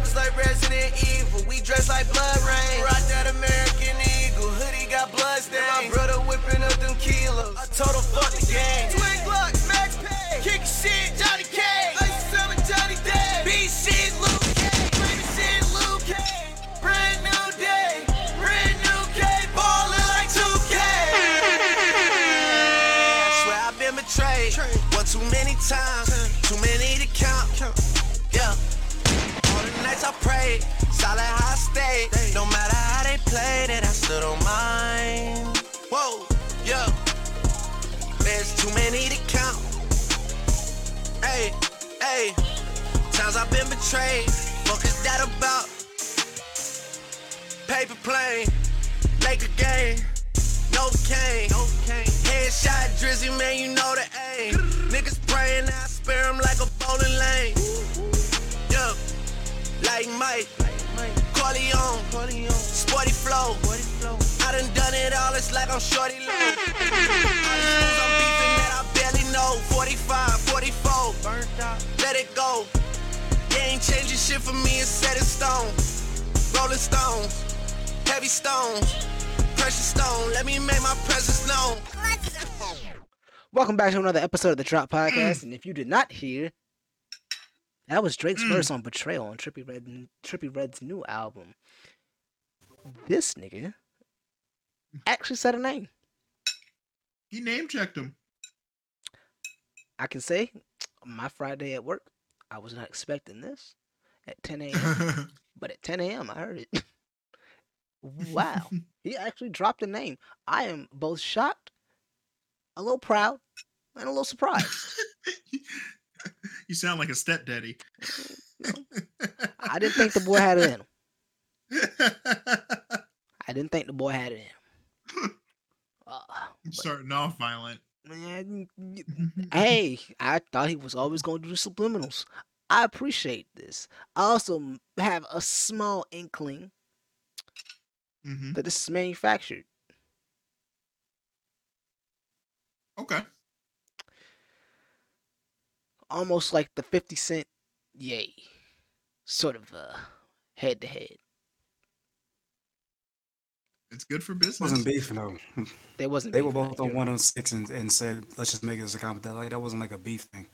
It's like Resident Evil. We dress like blood rain. Rock that American Eagle. Hoodie got blood. My brother whipping up them kilos. I told him fuck the game. Twin Glocks, Max Pay. Kick shit, Johnny K. many times. Too many to count. Yeah. All the nights I prayed, solid how I. No matter how they played it, I still don't mind. Whoa, yeah. There's too many to count. Hey, hey. Times I've been betrayed. Fuck is that about? Paper plane, Laker game. No cane. No cane. Headshot drizzy, man, you know the aim. Niggas praying, I spare 'em like a bowling lane. Yeah, like Mike, Corleone, Sporty Flow. I done done it all, it's like I'm shorty low. All these I'm beefing that I barely know. 45, 44, burnt out. Let it go. You ain't changing shit for me, it's set in stone. Rolling stones, heavy stones, precious stone. Let me make my presence known. Welcome back to another episode of the Drop mm. Podcast. and if you did not hear, that was Drake's mm. verse on Betrayal on Trippie Redd Trippie Redd's new album. This nigga actually said a name. He name checked him. I can say my Friday at work, I was not expecting this at 10 a.m. but at 10 a.m. I heard it. wow. He actually dropped a name. I am both shocked, a little proud, and a little surprised. you sound like a stepdaddy. I didn't think the boy had it in him. I didn't think the boy had it in him. Uh, Starting off violent. man, hey, I thought he was always going to do subliminals. I appreciate this. I also have a small inkling hmm that this is manufactured. Okay. almost like the 50 cent Ye sort of uh head to head It's good for business. It wasn't beefing though. there wasn't They were both on you're one on six and, and said, "Let's just make it as a competition." Like that wasn't like a beef thing.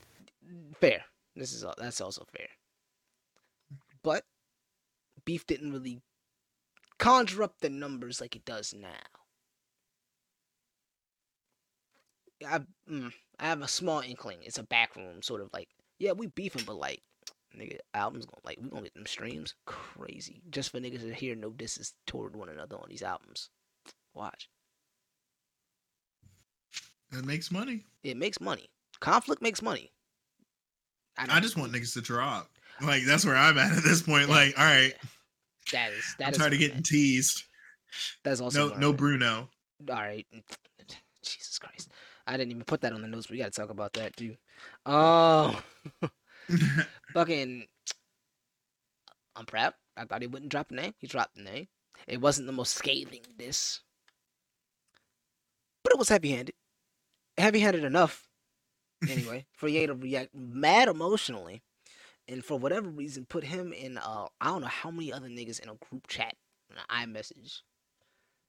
fair this is al- that's also fair but beef didn't really conjure up the numbers like it does now. I, mm, I have a small inkling. It's a backroom sort of like yeah we beefing but like nigga albums gonna like we gonna get them streams? Crazy. Just for niggas to hear no disses toward one another on these albums. Watch. It makes money. it makes money. Conflict makes money. I don't- just want niggas to drop. Like that's where I'm at at this point. Like, all right, that is that I'm is tired of where getting teased. That's also No, no. Bruno. All right, Jesus Christ, I didn't even put that on the notes. We got to talk about that too. Oh, fucking, I'm proud. I thought he wouldn't drop the name. He dropped the name. It wasn't the most scathing diss, but it was heavy-handed. Heavy-handed enough, anyway, for Ye to react mad emotionally, and for whatever reason, put him in. Uh, I don't know how many other niggas in a group chat, an iMessage.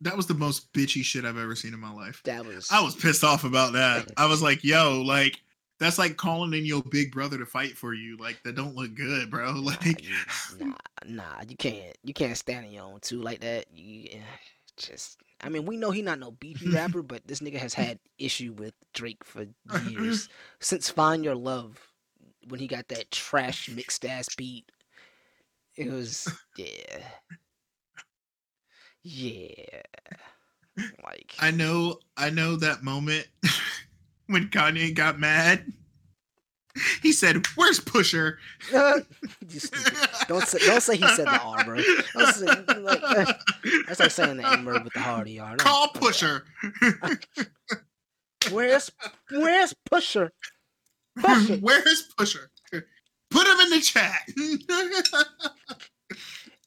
that was the most bitchy shit I've ever seen in my life. That was. I was pissed off about that. I was like, yo, like that's like calling in your big brother to fight for you. Like that don't look good, bro. Nah, Like you, nah, nah, you can't, you can't stand on your own too like that. You just, I mean, we know he not no beefy rapper, but this nigga has had issue with Drake for years since "Find Your Love" when he got that trash mixed ass beat. It was yeah, yeah, like I know, I know that moment when Kanye got mad. He said, "Where's Pusha?" Don't say, don't say he said the R, bro. Say, like, uh, that's like saying the N word with the hard. Don't- Call Pusha. Where's where's Pusha? Pusha. Where's Pusha? Put him in the chat.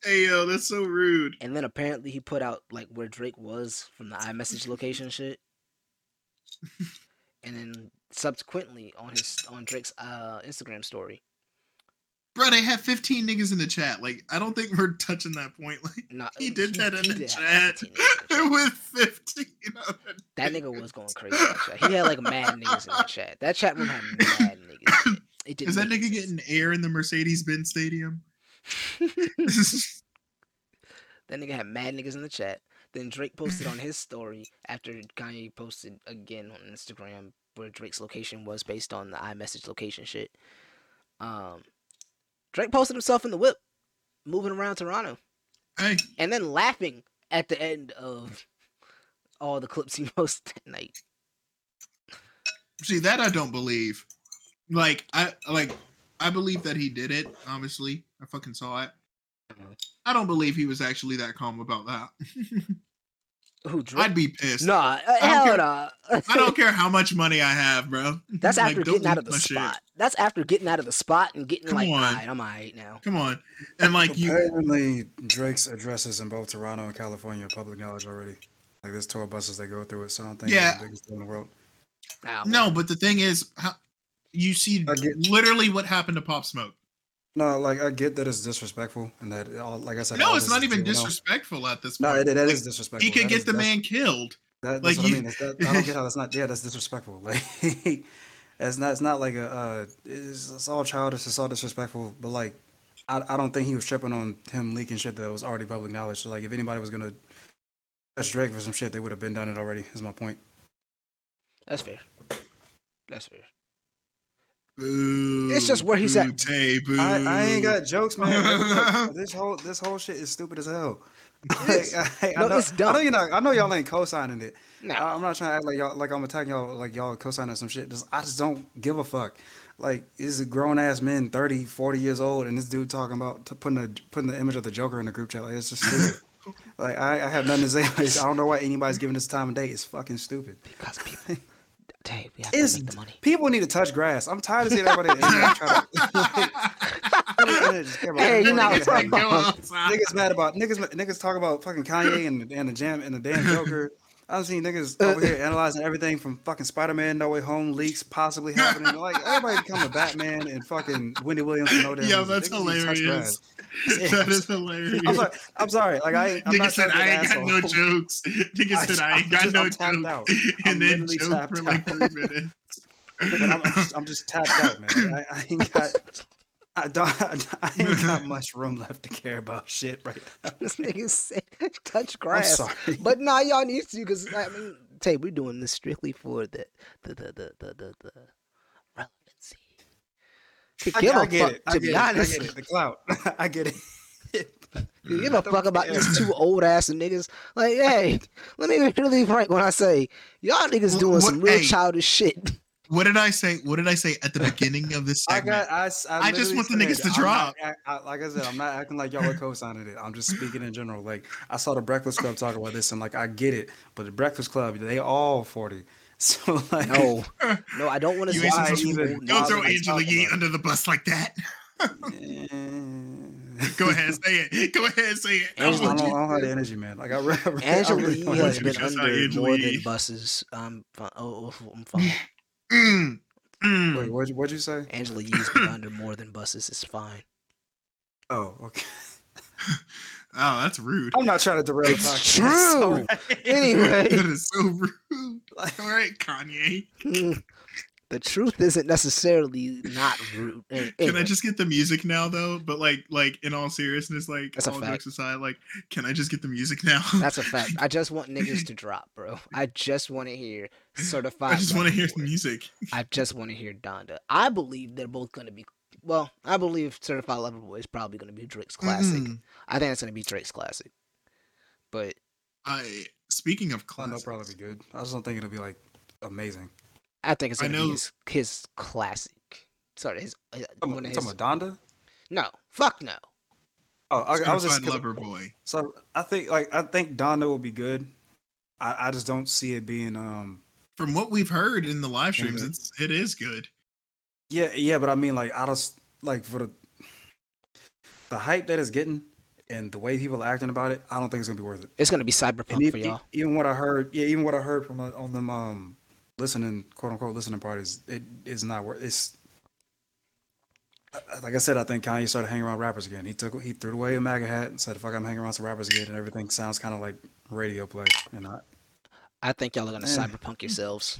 hey yo, that's so rude. And then apparently he put out like where Drake was from the iMessage location shit. And then subsequently on his on Drake's uh Instagram story, bro, they have 15 niggas in the chat. Like, I don't think we're touching that point. Like, Nah, he did that in he the chat have 15 niggas in the chat. with 15 other That nigga was going crazy. in that chat. He had like mad niggas in the chat. That chat room had mad niggas. it. It didn't Is that nigga sense. getting air in the Mercedes Benz Stadium? That nigga had mad niggas in the chat. Then Drake posted on his story after Kanye posted again on Instagram where Drake's location was based on the iMessage location shit. Um, Drake posted himself in the whip, moving around Toronto, hey, and then laughing at the end of all the clips he posted that night. see that I don't believe. Like, I like I believe that he did it. Obviously, I fucking saw it. Mhm. I don't believe he was actually that calm about that. Who Drake? I'd be pissed. Nah, uh, don't hell care- nah. I don't care how much money I have, bro. That's Like, after getting out of the my shit. spot. That's after getting out of the spot and getting Come like, on. alright, I'm alright now. Come on, and like you, Apparently, Drake's addresses in both Toronto and California are public knowledge already. Like there's tour buses that go through it, so I don't think Yeah. it's the biggest thing in the world. Nah, no, but the thing is, how, you see I literally what happened to Pop Smoke. No, like I get that it's disrespectful and that, all, like I said, No, it's not is even juvenile. disrespectful at this point. No, point. it, that Like, is disrespectful. He could That get is- the man killed. That, Like what you- I mean. That, I don't get how that's not. Yeah, that's disrespectful. Like, it's not. It's not like a. Uh, it's, it's all childish. It's all disrespectful. But like, I, I don't think he was tripping on him leaking shit that was already public knowledge. So like, if anybody was gonna touch Drake for some shit, they would have been done it already. Is my point. That's fair. That's fair. Boo, It's just where he's at. Tay, boo. I, I ain't got jokes, man. This whole this whole shit is stupid as hell. Like, I, I No, know, it's I know you're not. I know y'all ain't co-signing it. No. I- I'm not trying to act like y'all like I'm attacking y'all like y'all co-signing some shit. Just, I just don't give a fuck. Like this is grown ass men, 30, 40 years old, and this dude talking about t- putting the putting the image of the Joker in the group chat. Like it's just stupid. like I, I have nothing to say. I don't know why anybody's giving this time of day. It's fucking stupid. Because people, Dave, we have It's to make the money. people need to touch grass. I'm tired of seeing everybody. in the to, like, just care about Hey, you know, niggas, it's like, Go niggas mad about niggas. Niggas talk about fucking Kanye and and the jam and the damn Joker. I've seen niggas uh, over here analyzing everything from fucking Spider Man No Way Home leaks possibly happening. Like everybody become a Batman and fucking Wendy Williams. and No damn Yo, reason. that's Niggas need to touch hilarious. that is hilarious. I'm sorry. I'm sorry. Like I, ain't- I'm Nigga not said trying to be I ain't got no jokes. Nigga I- said I ain't got just- no I'm jokes. And then joke for like three minutes. I'm, I'm, just, I'm just tapped out, man. I, I ain't got. I don't. I ain't got much room left to care about shit right now. This nigga said touch I'm grass. sorry. But nah, y'all need to because I mean, Tay, we're doing this strictly for the the the the the, the, the relevancy. Could I, give I a get fuck, it. To be it. I honest. get it. The clout. I get it. Could give a fuck about care. these two old ass niggas. Like, hey, let me be really frank when I say y'all niggas doing what- some real hey. childish shit. What did I say? What did I say at the beginning of this I segment? got. I, s- I, I just want the niggas to I'm not drop. act- I, like I said, I'm not acting like y'all are co-signing it. I'm just speaking in general. Like I saw the Breakfast Club talk about this, and like I get it, but the Breakfast Club, they all 40. So like, No, no, I don't want to You say ain't why supposed two to- even old Don't niggas. throw like, Angela Yee under the bus like that. Go ahead, say it. Go ahead, say it. I Angela I don't, I don't have the energy, man. Like I, re- I re- I Angela really Yee has been the Shout out under more than buses. I'm. Oh, oh, I'm fine. Mm, mm. Wait, what'd you, what'd you say? Angela Yee's been under more than buses. It's fine. Oh, okay. Oh, that's rude. I'm not trying to derail the It's podcast. true. Alright. Anyway. that is so rude. All right, Kanye. The truth isn't necessarily not rude. Eh, Can I just get the music now, though? But like, like in all seriousness, like That's all fact. jokes aside, like, can I just get the music now? That's a fact. I just want niggas to drop, bro. I just want to hear certified. I just want to hear Boy. the music. I just want to hear Donda. I believe they're both going to be. Well, I believe Certified Lover Boy is probably going to be Drake's classic. Mm. I think it's going to be Drake's classic. But I speaking of Oh, that'll probably be good. I just don't think it'll be like amazing. I think it's I going to be his, his classic. Sorry, his, his I'm one of talking his- about Donda. No, fuck no. Oh, I, I was just Certified lover boy. so I think like I think Donda will be good. I, I just don't see it being um From what we've heard in the live streams, Okay. it's it is good. yeah yeah but I mean like I just like for the the hype that it's getting and the way people are acting about it I don't think it's gonna be worth it. It's going to be cyberpunk e- for y'all. even what I heard yeah even what I heard from uh, on them um listening quote unquote listening parties it is not worth it's uh, like I said, I think Kanye started hanging around rappers again. He took he threw away a MAGA hat and said, "Fuck, I'm hanging around some rappers again," and everything sounds kind of like radio play and not. I think y'all are gonna Man. cyberpunk yourselves.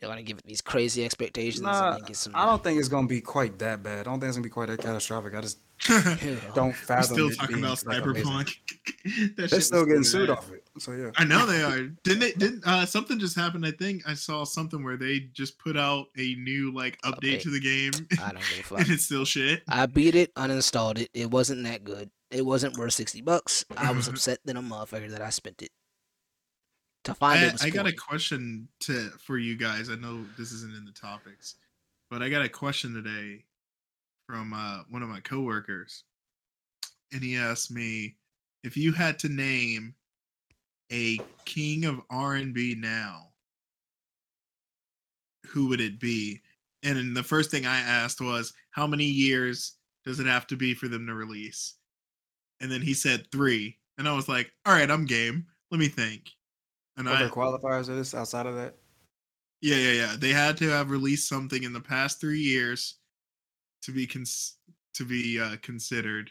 You're gonna give it these crazy expectations Nah, and get some. I don't think it's gonna be quite that bad. I don't think it's gonna be quite that catastrophic. I just don't We're still it talking being, about like, cyberpunk. That They're shit still getting sued bad. off it. So yeah. I know they are. Didn't they? Didn't uh, something just happened? I think I saw something where they just put out a new like update Update. to the game, I don't give a fuck. and it's still shit. I beat it, uninstalled it. It wasn't that good. It wasn't worth sixty bucks. I was upset than a motherfucker that I spent it. To find I, it was I got a question to for you guys. I know this isn't in the topics, but I got a question today from uh, one of my coworkers, and he asked me if you had to name a king of R and B now, who would it be? And the first thing I asked was, how many years does it have to be for them to release? And then he said three, and I was like, all right, I'm game. Let me think. And What I, qualifiers are this outside of that? yeah, yeah, yeah. They had to have released something in the past three years to be cons- to be uh, considered.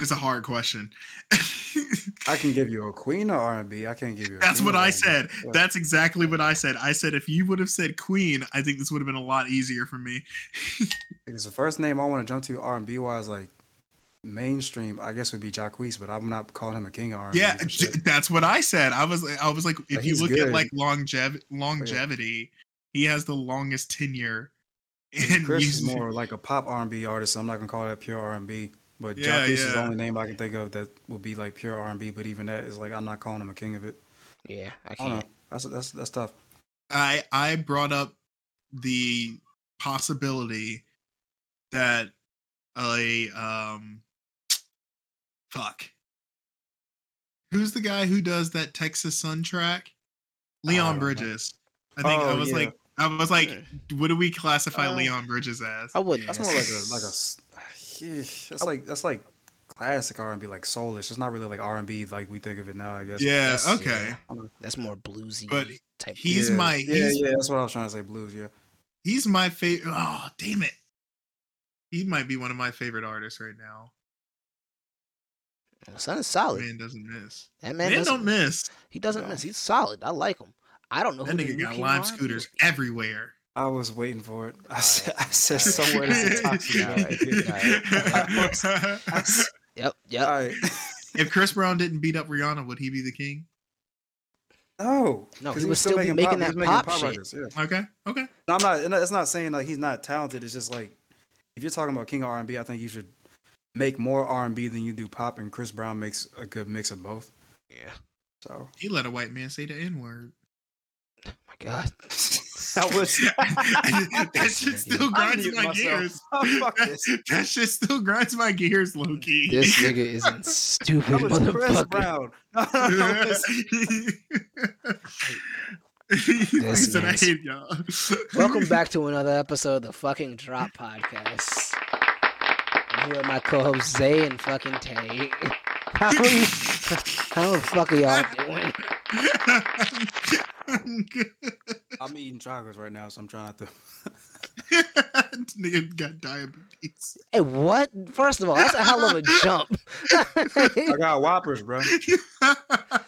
It's a hard question. I can give you a queen of R and B. I can't give you. A That's what I R&B. said. Yeah. That's exactly what I said. I said if you would have said Queen, I think this would have been a lot easier for me. Because the first name I want to jump to R and B wise, like mainstream, I guess would be Jacquees, but I'm not calling him a king of R and B. Yeah, that's what I said. I was I was like, if you look at like longev- oh, longevity, he has the longest tenure. in Chris is more like a pop R and B artist, so I'm not gonna call that pure R and B. But Yeah, Jacquees is the only name I can think of that would be like pure R and B. But even that is like I'm not calling him a king of it. Yeah, I I don't know. can't. That's that's that's tough. I I brought up the possibility that a um fuck who's the guy who does that Texas Sun track? Leon don't know. Bridges. I think I Oh, was yeah. like I was like, what do we classify Uh, Leon Bridges as? I wouldn't. That's more like a like a. s- Yeesh, That's oh. like that's like classic R and B, like soulish. It's not really like R and B like we think of it now. I guess. Yeah, That's- okay. That's more bluesy But type. he's yeah. my- yeah he's- yeah. That's what I was trying to say. Blues. Yeah. He's my favorite. Oh, damn it. He might be one of my favorite artists right now. Son is solid. Man doesn't miss. that man, Man, doesn't, don't miss. He doesn't No. miss. He's solid. I like him. I don't know That who the nigga new got King lime scooters is. everywhere. I was waiting for it. I said, I said Alright. somewhere this is toxic. Alright, I s- Yep, yep. All right. if Chris Brown didn't beat up Rihanna, would he be the king? Oh. No, No, 'cause he would still be making pop, that he was pop shit. records, yeah. Okay, okay. No, I'm not. It's not saying like he's not talented. It's just like if you're talking about king of R&B, I think you should make more R&B than you do pop, and Chris Brown makes a good mix of both. Yeah. So He let a white man say the N word. Oh my God. I was. that shit still I grinds my myself. gears. Oh, fuck that, this. that shit still grinds my gears, Loki. This nigga is a stupid That was Chris. Brown. No, no, no, This said, I hate y'all. Welcome back to another episode of the fucking Drop Podcast. I'm here with my co-hosts Zay and fucking Tay. How are you? How the fuck are y'all doing? I'm. I'm eating chocolates right now, so I'm trying not to. Nigga got diabetes. Hey, what? First of all, that's a hell of a jump. I got Whoppers, bro.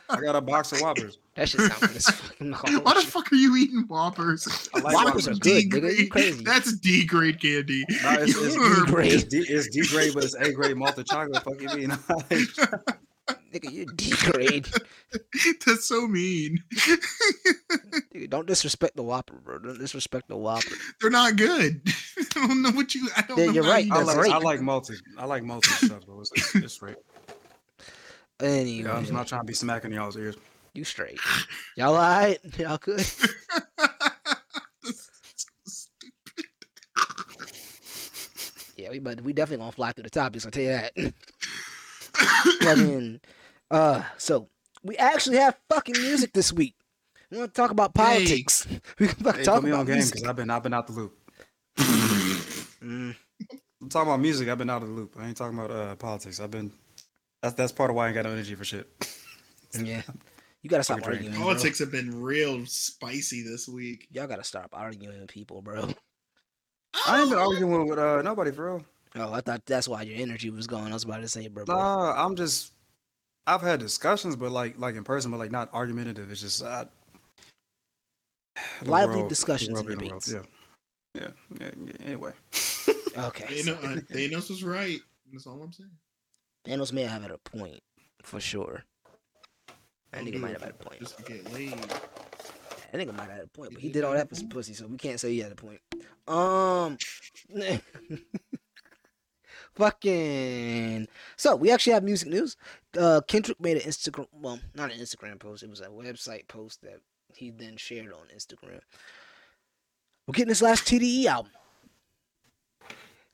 I got a box of Whoppers. that shit sound good as fucking Why the fuck are you eating Whoppers? I like Whoppers are Whoppers. good, nigga. You D-grade- crazy. That's D grade candy. No, it's, it's, You're- D, grade. it's, D, it's D grade, but it's A grade malted chocolate. Fuck you mean? Nigga, you D grade. That's so mean. Nigga, don't disrespect the Whopper, bro. Don't disrespect the Whopper. They're not good. I don't know what you. I don't Yeah, know. you're right, you I like, great. I like malted. I like malted stuff, but it's, it's straight. Anyway, Yeah, I'm just not trying to be smacking y'all's ears. you straight. Y'all alright? Y'all good? Yeah, we but we definitely gonna fly through the topics. I'll tell you that. Fucking, uh, so we actually have fucking music this week. We want to talk about politics. We can fucking Hey, talk put me about on game because I've been I've been out the loop. Mm, I'm talking about music. I've been out of the loop. I ain't talking about uh, politics. I've been. That's that's part of why I ain't got no energy for shit. yeah, You gotta stop Fucking drink. arguing. bro. Politics have been real spicy this week. Y'all gotta stop arguing with people, bro. I ain't been Oh! arguing with uh nobody for real. Oh, I thought that's why your energy was gone. I was about to say, bro. bro. Nah, I'm just. I've had discussions, but like like in person, but like not argumentative. It's just uh, Lively world- discussions world and the world, debates. Yeah. Yeah, yeah, yeah. Anyway, Okay. Thanos, uh, Thanos was right. That's all I'm saying. Thanos may have had a point for sure. I think he might have had a point. Just to get laid. I think it might have had a point, but he did all that for some pussy, so we can't say he had a point. Um, fucking. So we actually have music news. Uh, Kendrick made an Instagram, well, not an Instagram post. It was a website post that he then shared on Instagram. We're getting his last TDE album.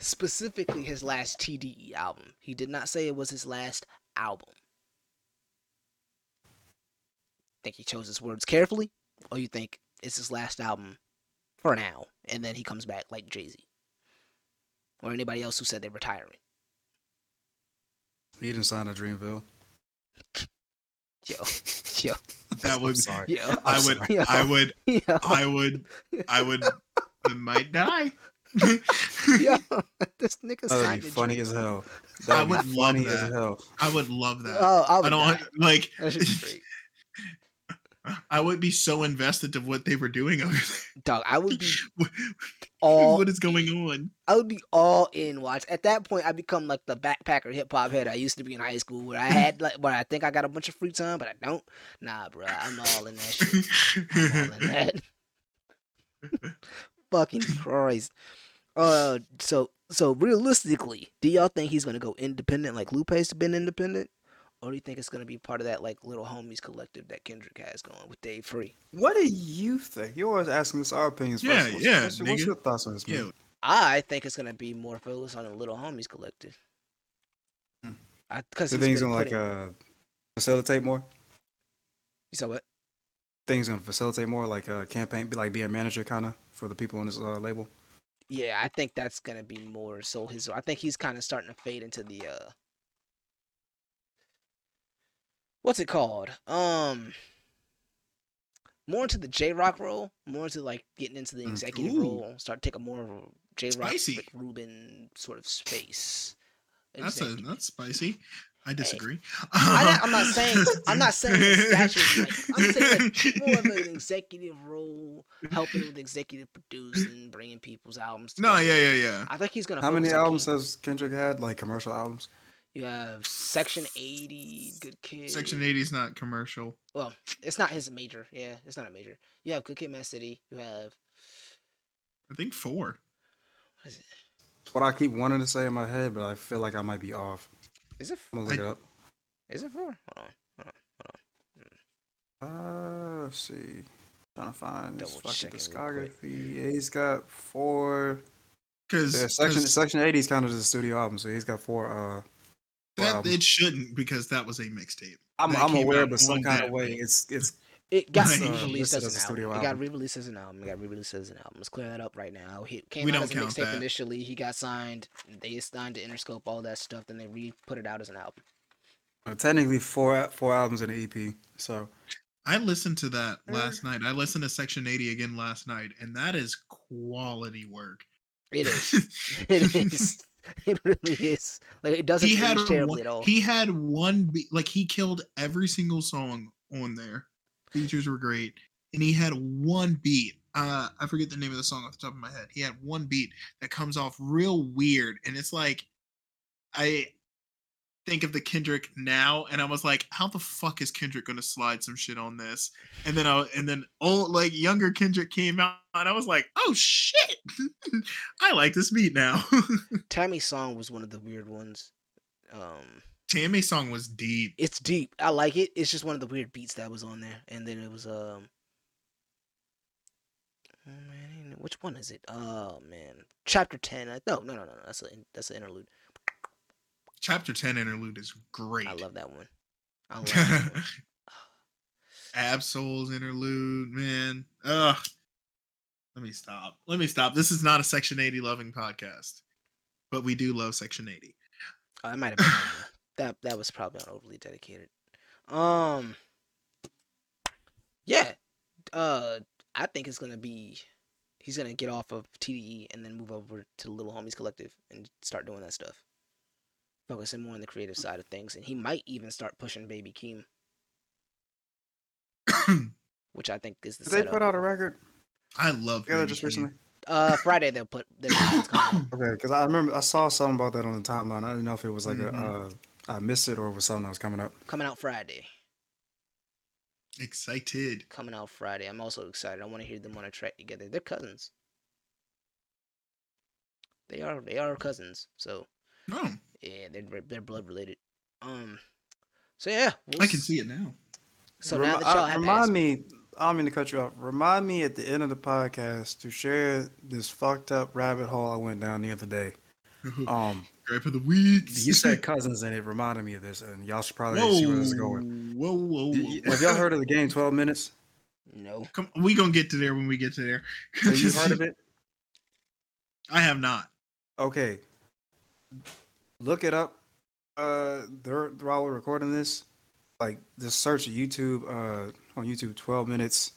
Specifically, his last TDE album. He did not say it was his last album. Think he chose his words carefully, or you think it's his last album for now, and then he comes back like Jay Z, or anybody else who said they're retiring? he didn't sign a Dreamville. Yo, yo, That I'm would. sorry. yo, I I'm would. sorry. yo, I would. yo, I would. I would. I might die. Yo. This nigga That would signed be funny as hell. I That would would love funny as that. hell. I would love that. Oh, I, would I don't die. want like. That should be great. I would be so invested of what they were doing over Dog, I would be all what is going on? I would be all in watch. At that point, I become like the backpacker hip hop head I used to be in high school, where I had like, where I think I got a bunch of free time, but I don't. Nah, bro, I'm all in that shit. I'm all in that. Fucking Christ. Uh, so so realistically, do y'all think he's gonna go independent like Lupe's been independent, or do you think it's gonna be part of that like little homies collective that Kendrick has going with Dave Free? What do you think? You always asking us our opinions. Yeah, first. Yeah, What's, your- what's your thoughts on this? Yeah, Man? I think it's gonna be more focused on the little homies collective. Hmm. I because You think he's gonna like uh facilitate more? You said what? Things gonna facilitate more, like uh campaign, be like be a manager kind of for the people on this uh, label. Yeah, I think that's gonna be more so his. I think he's kind of starting to fade into the uh, what's it called? Um, more into the J Rock role, more into like getting into the executive ooh. role, start taking more of a J Rock, Rubin sort of space. that's a that's spicy. I disagree. I, am not saying I'm not saying his stature. Like, I'm saying like, more of an executive role, helping with executive producing, bringing people's albums. No, yeah, yeah, yeah. I think he's gonna. How many albums keep- has Kendrick had? Like commercial albums? You have Section 80, Good Kid. Section 80 is not commercial. Well, it's not his major. Yeah, it's not a major. You have Good Kid, Mad City. You have I think four. what is it? What I keep wanting to say in my head, but I feel like I might be off. Is it? I'm gonna look I- it up. Is it four? Hold on. Uh, let's see. Trying to find his fucking checking real quick. discography. Yeah, he's got four. Because Yeah, section Section 80 is kind of the studio album, so he's got four. Uh, four that albums. it shouldn't because that was a mixtape. I'm, I'm aware, out but some kind of way, week. it's it's It got Right. re-released Listed as as an studio album. It got re-released as an album. It got re-released as an album. Let's clear that up right now. He came We out as a count mixtape that. initially. He got signed. They signed to Interscope, all that stuff. Then they re-put it out as an album. uh, technically four four albums and the EP. So I listened to that Mm. last night. I listened to Section 80 again last night, and that is quality work. It is. it is. It really is. Like it doesn't he had age terribly one, at all. he had one beat, like he killed every single song on there. Features were great, and he had one beat. Uh, I forget the name of the song off the top of my head. He had one beat that comes off real weird, and it's like, I think of the Kendrick now, and I was like, how the fuck is Kendrick gonna slide some shit on this? And then I and then old like younger Kendrick came out, and I was like, oh shit, I like this beat now. Tammy's song was one of the weird ones. Um, Tammy's song was deep. it's deep. I like it. It's just one of the weird beats that was on there. And then it was um. Oh man, which one is it? Oh man, chapter ten. I, no, no, no, no. That's a that's an interlude. Chapter 10 interlude is great. I love that one. I love that one. Ab-Soul's interlude, man. Ugh. Let me stop. Let me stop. This is not a Section 80 loving podcast, but we do love Section 80. Oh, that might have been. That. That was probably not overly dedicated. Um. Yeah. Uh, I think it's gonna be. He's gonna get off of TDE and then move over to the Little Homies Collective and start doing that stuff. Focusing more on the creative side of things, and he might even start pushing Baby Keem, which I think is the Did they put out a record I love together Baby just recently? Uh, Friday they'll put their records coming out. Okay, because I remember I saw something about that on the timeline. I didn't know if it was like Mhm. a uh, I missed it or was something that was coming up. coming out Friday. Excited. Coming out Friday. I'm also excited. I want to hear them on a track together. They're cousins. They are. They are cousins. So Oh, yeah, they're they're blood related. Um. So yeah, we'll I can s- see it now. So Remi- now that y'all I- have remind asked- me, I don't mean to cut you off. Remind me at the end of the podcast to share this fucked up rabbit hole I went down the other day. Um, Gripe of the week. you said cousins, and it reminded me of this, and y'all should probably whoa, see where this is going. whoa, whoa, whoa. Y- y- Have y'all heard of the game Twelve Minutes? no. Come, we gonna get to there when we get to there. So you've heard of it? I have not. Okay. Look it up. Uh, they're, while we're recording this, like just search YouTube. Uh, on YouTube, twelve minutes.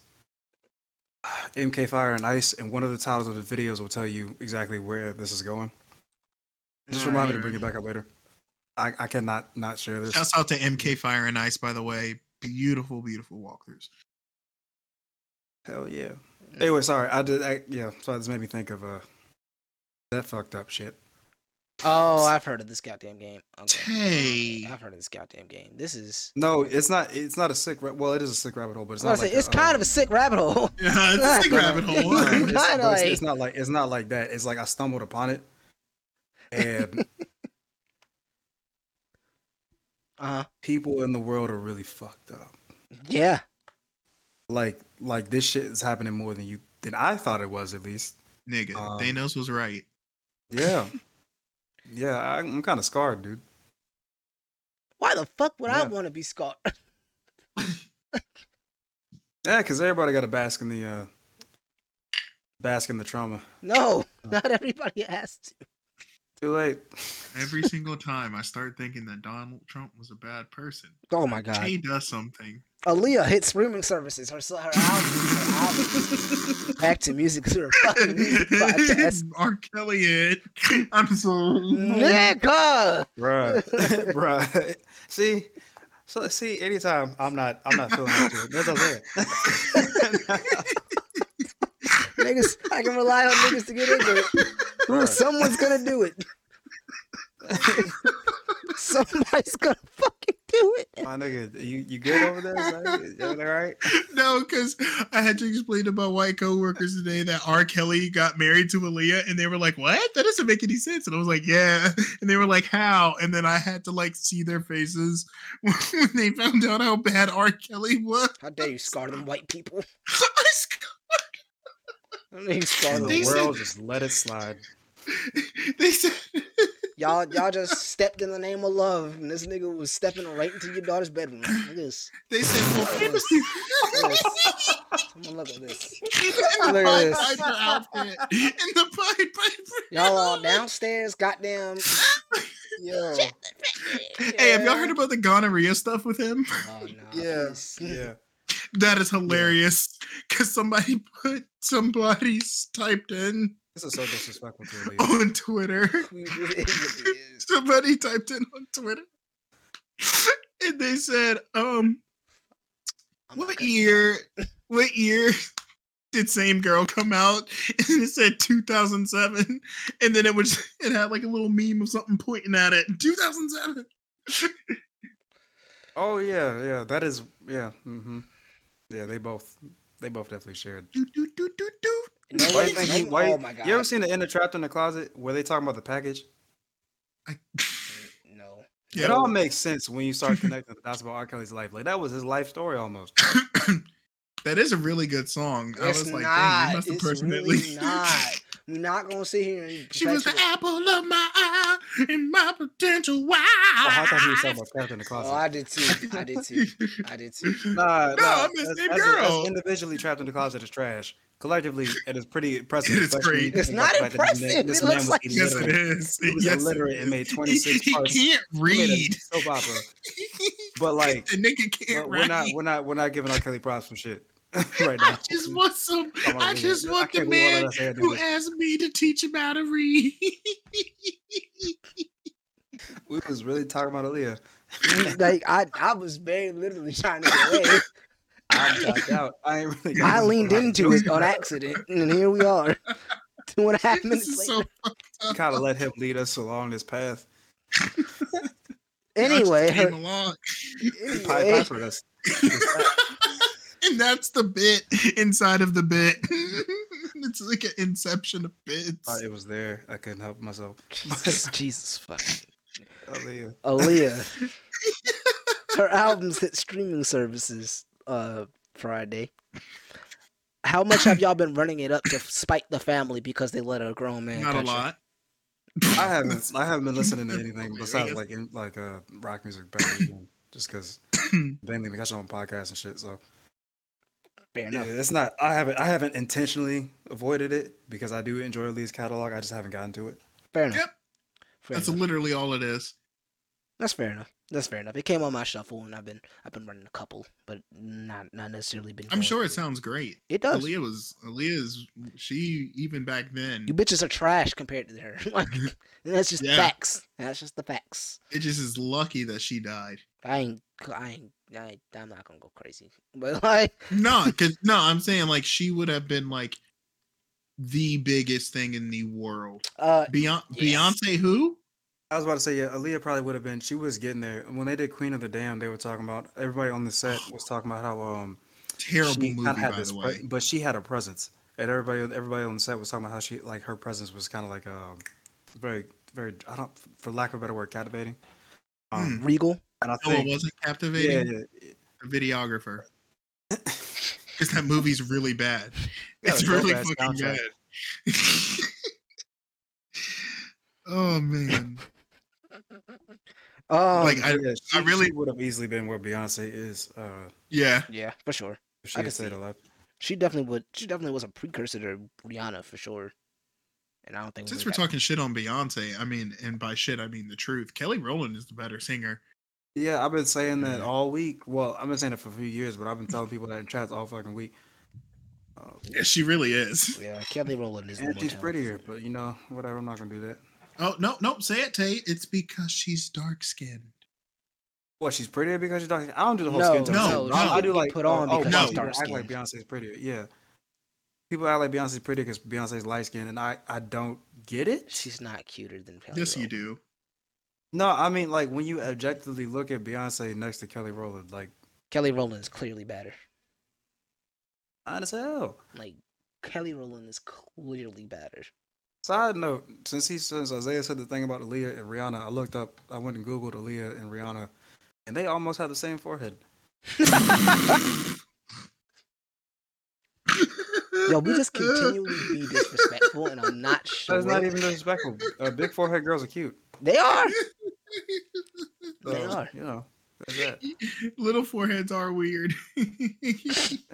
MK Fire and Ice, and one of the titles of the videos will tell you exactly where this is going. Just remind me to bring it back up later. I, I cannot not share this. Shouts out to MK Fire and Ice, by the way. Beautiful, beautiful walkthroughs. Hell yeah. Anyway, sorry. I did. I, yeah. So this made me think of uh that fucked up shit. Oh, I've heard of this goddamn game. Okay. Hey. I've heard of this goddamn game. This is. No, it's not. It's not a sick. ra- Well, it is a sick rabbit hole, but it's I was not like say, it's kind uh, of a sick rabbit hole. Yeah, it's a sick rabbit hole. it's, Kinda it's, it's not like it's not like that. It's like I stumbled upon it, and Uh huh. people in the world are really fucked up. Yeah. Like like this shit is happening more than you than I thought it was at least. Nigga, Um, Thanos was right. Yeah, yeah. I, I'm kind of scarred, dude. Why the fuck would I want to be scarred? Yeah, because everybody got to bask in the uh bask in the trauma. no, not everybody has to. Too late. Every single time I start thinking that Donald Trump was a bad person, Oh my god. he does something. Aaliyah hit streaming services. Her her album. Her album. Back to music. To her fucking music podcast. R. Kelly it. I'm sorry. Nigga. Bruh. Bruh. See? So see, anytime I'm not I'm not feeling that shit. That's what I'm saying. niggas, I can rely on niggas to get into it. Bruh. Someone's gonna do it. Somebody's gonna fucking do it. My nigga, you, you good over there? son? You all right? No, because I had to explain to my white coworkers today that R. Kelly got married to Aaliyah, and they were like, "What? That doesn't make any sense." And I was like, "Yeah," and they were like, "How?" And then I had to like see their faces when they found out how bad R. Kelly was. How dare you scar them white people? I sc- How dare you scar And them? They the said- world just let it slide. they said Y'all, y'all just stepped in the name of love, and this nigga was stepping right into your daughter's bedroom. Look at this. they said well, Yes. yes. Someone look at this. Look at this. Outfit. In the Pied Piper. Y'all all downstairs, goddamn. Yo. Hey, have y'all heard about the gonorrhea stuff with him? Oh, no. Yeah, yeah. That is hilarious because somebody put somebody's typed in This is so disrespectful to Aaliyah. on Twitter. Somebody typed in on Twitter, and they said, "Um, I'm what year? What year did Same Girl come out?" And it said 2007, and then it was it had like a little meme of something pointing at it. 2007. Oh yeah, yeah. That is yeah. Mm-hmm. Yeah, they both they both definitely shared. Do, do, do, do, do. No Why you think he, why, oh my god. You ever seen the Inner Trapped in the Closet where they talking about the package? No. It Yeah. all makes sense when you start connecting the dots about R. Kelly's life. Like that was his life story almost. that is a really good song. I It's was like, not. dang, you must have it's personally. really not. We're not gonna sit here and She was the perpetuate- apple of my eye and my potential wife. Oh, I thought he was talking about Trapped in the oh, Closet. Oh, I did too. I did too. I did too. Nah, No, nah, I'm the as- same as- as girl. individually trapped in the closet is trash. Collectively, it is pretty impressive. It is especially great. It's not about the this man- impressive. this It man looks was like- Yes, it illiterate. is. He was yes, illiterate and made 26 he, parts. He can't He made a read. soap opera. But like, the nigga can't we're write. not, we're not, we're not giving R. Kelly props for shit. right now. I just want some. I'm I like, just I want the can't believe all man that I said, who asked me to teach him how to read. We was really talking about Aaliyah. like I, I was very literally trying to get away. I tapped out. I ain't really. I leaned into it on accident, and here we are, two and a half this minutes is later. so Kind of let him lead us along this path. anyway, came her, along. Pi- anyway, Piper, that's- and that's the bit inside of the bit. it's like an inception of bits. uh, it was there. I couldn't help myself. Jesus, Jesus fucking Aaliyah. Aaliyah. her albums hit streaming services uh Friday. How much have y'all been running it up to spite the family because they let a grown man? Not a touch her? lot. I haven't. I haven't been listening to anything besides like in, like uh rock music, barely, just because mainly because I'm on podcasts and shit. So Fair yeah, enough. it's not. I haven't. I haven't intentionally avoided it because I do enjoy Lee's catalog. I just haven't gotten to it. Fair enough. Yep. Fair That's enough. literally all it is. That's fair enough. That's fair enough. It came on my shuffle, and I've been I've been running a couple, but not not necessarily been. I'm sure it sounds great. It does. Aaliyah was Aaliyah's. She even back then. You bitches are trash compared to her. like, that's just Yeah. facts. That's just the facts. It just is lucky that she died. I ain't. I ain't. I ain't I'm not gonna go crazy, but like, No, because no, I'm saying like she would have been like the biggest thing in the world. uh, Beyond Yes. Beyonce, who? I was about to say, yeah, Aaliyah probably would have been. She was getting there when they did Queen of the Damned. They were talking about everybody on the set was talking about how um Terrible movie, had by this the pre- way. but she had a presence, and everybody everybody on the set was talking about how she like her presence was kind of like um very very I don't for lack of a better word captivating. Um, Regal. and I No, it wasn't captivating. yeah, The videographer. Because that movie's really bad. Yeah, it's a really dope-ass fucking soundtrack. bad. oh man. Um, Like, I- yeah, she, really- would have easily been where Beyonce is. Uh, Yeah. yeah, for sure. if she I had can stayed see. alive. She definitely would. She definitely was a precursor to Rihanna for sure. And I don't think Since we we're talking shit on Beyonce, I mean, and by shit I mean the truth. Kelly Rowland is the better singer. Yeah, I've been saying that all week. Well, I've been saying it for a few years, but I've been telling people that in chats all fucking week. Uh, Yeah, she really is. Yeah, Kelly Rowland is. the and more she's prettier, but you know, whatever. I'm not gonna do that. Oh no, no, say it, Tate. It's because she's dark skinned. What? She's prettier because she's dark. I don't do the whole No, skin tone. no, shit. I, no. I do like put oh, on oh, because she's people act like dark-skinned. Beyonce's prettier. Yeah, people act like Beyonce's pretty because Beyonce's light skinned, and I I don't get it. She's not cuter than Kelly. Yes, you do. No, I mean like when you objectively look at Beyonce next to Kelly Rowland, like Kelly Rowland is clearly better. fine as hell. Like Kelly Rowland is clearly better. Side note: Since he since Isaiah said the thing about Aaliyah and Rihanna, I looked up. I went and googled Aaliyah and Rihanna, and they almost have the same forehead. Yo, we just continually be disrespectful, and I'm not sure. That's not even disrespectful. Uh, big forehead girls are cute. They are. So, They are. You know. Little foreheads are weird.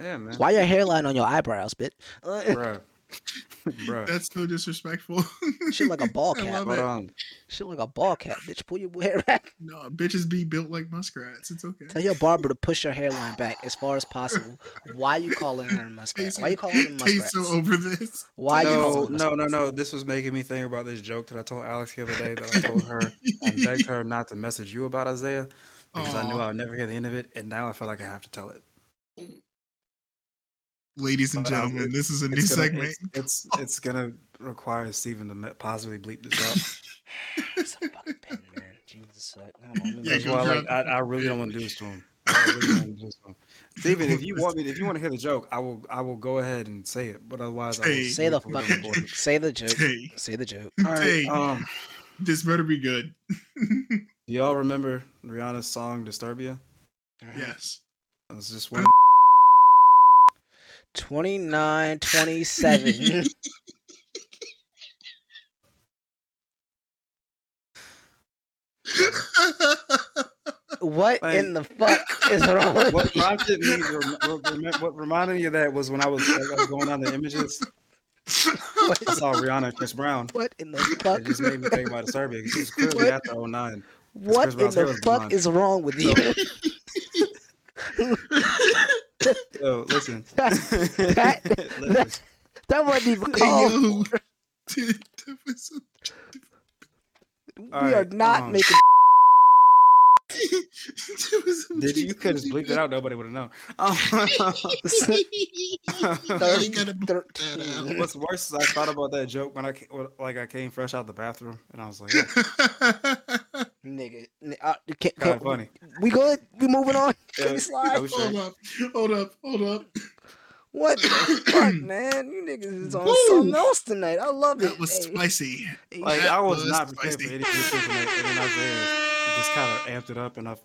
Yeah, man. Why your hairline on your eyebrows, bit? Uh, Bruh. Bruh. That's so disrespectful. shit like a ball I cap. love But um, Shit like a ball cap, bitch. Pull your hair back. No, bitches be built like muskrats. It's okay. Tell your barber to push your hairline back as far as possible. Why you calling her a muskrat? Why you calling them Tate's muskrats? so over this. Why you no, calling no, no, no. This was making me think about this joke that I told Alex the other day. That I told her and begged her not to message you about Isaiah because I knew I would never hear the end of it, and now I feel like I have to tell it. Ladies and But, um, gentlemen, this is a new gonna, segment. it's, it's it's gonna require Stephen to me- possibly bleep this up. It's a fucking pen, man. Jesus, like, hold on, Yeah, That's why, like, I, I really don't want to do this to him. I really don't to do this to him. Steven, if you want me, if you want to hear the joke, I will. I will go ahead and say it. But otherwise, I will Say the wait for it to fucking be say the joke. Hey, Say the joke. All right, hey, um, this better be good. do y'all remember Rihanna's song "Disturbia"? yes. It's just one. 29, 27. what Like- in the fuck is wrong with What prompted me, what, reminded me of that was when I was, I was going on the images. I saw Rihanna and Chris Brown. What in the fuck? It just made me think about Disturbia. 'cause She was clearly What? after 09. What in the fuck is wrong with you? Yo, listen. That- Listen. That wasn't even Hey, called. yo. Dude, that was so- We All are not um, making. that so Did you, you could have cheesy. bleeped it out, nobody would have known. Um, Yeah, you gotta bleep that Thirteen. out. What's worse is I thought about that joke when I ca- when- like I came fresh out the bathroom and I was like, yeah, Nigga, n- uh, can, kind of funny. we good? We moving on? Can Yeah, we slide? I was hold up, hold up, hold up. What the fuck, man? You niggas is on Woo! something else tonight. I love it. That was Hey, spicy. Like That I was, was not prepared spicy. for anything this and then I was just kind of amped it up, and I,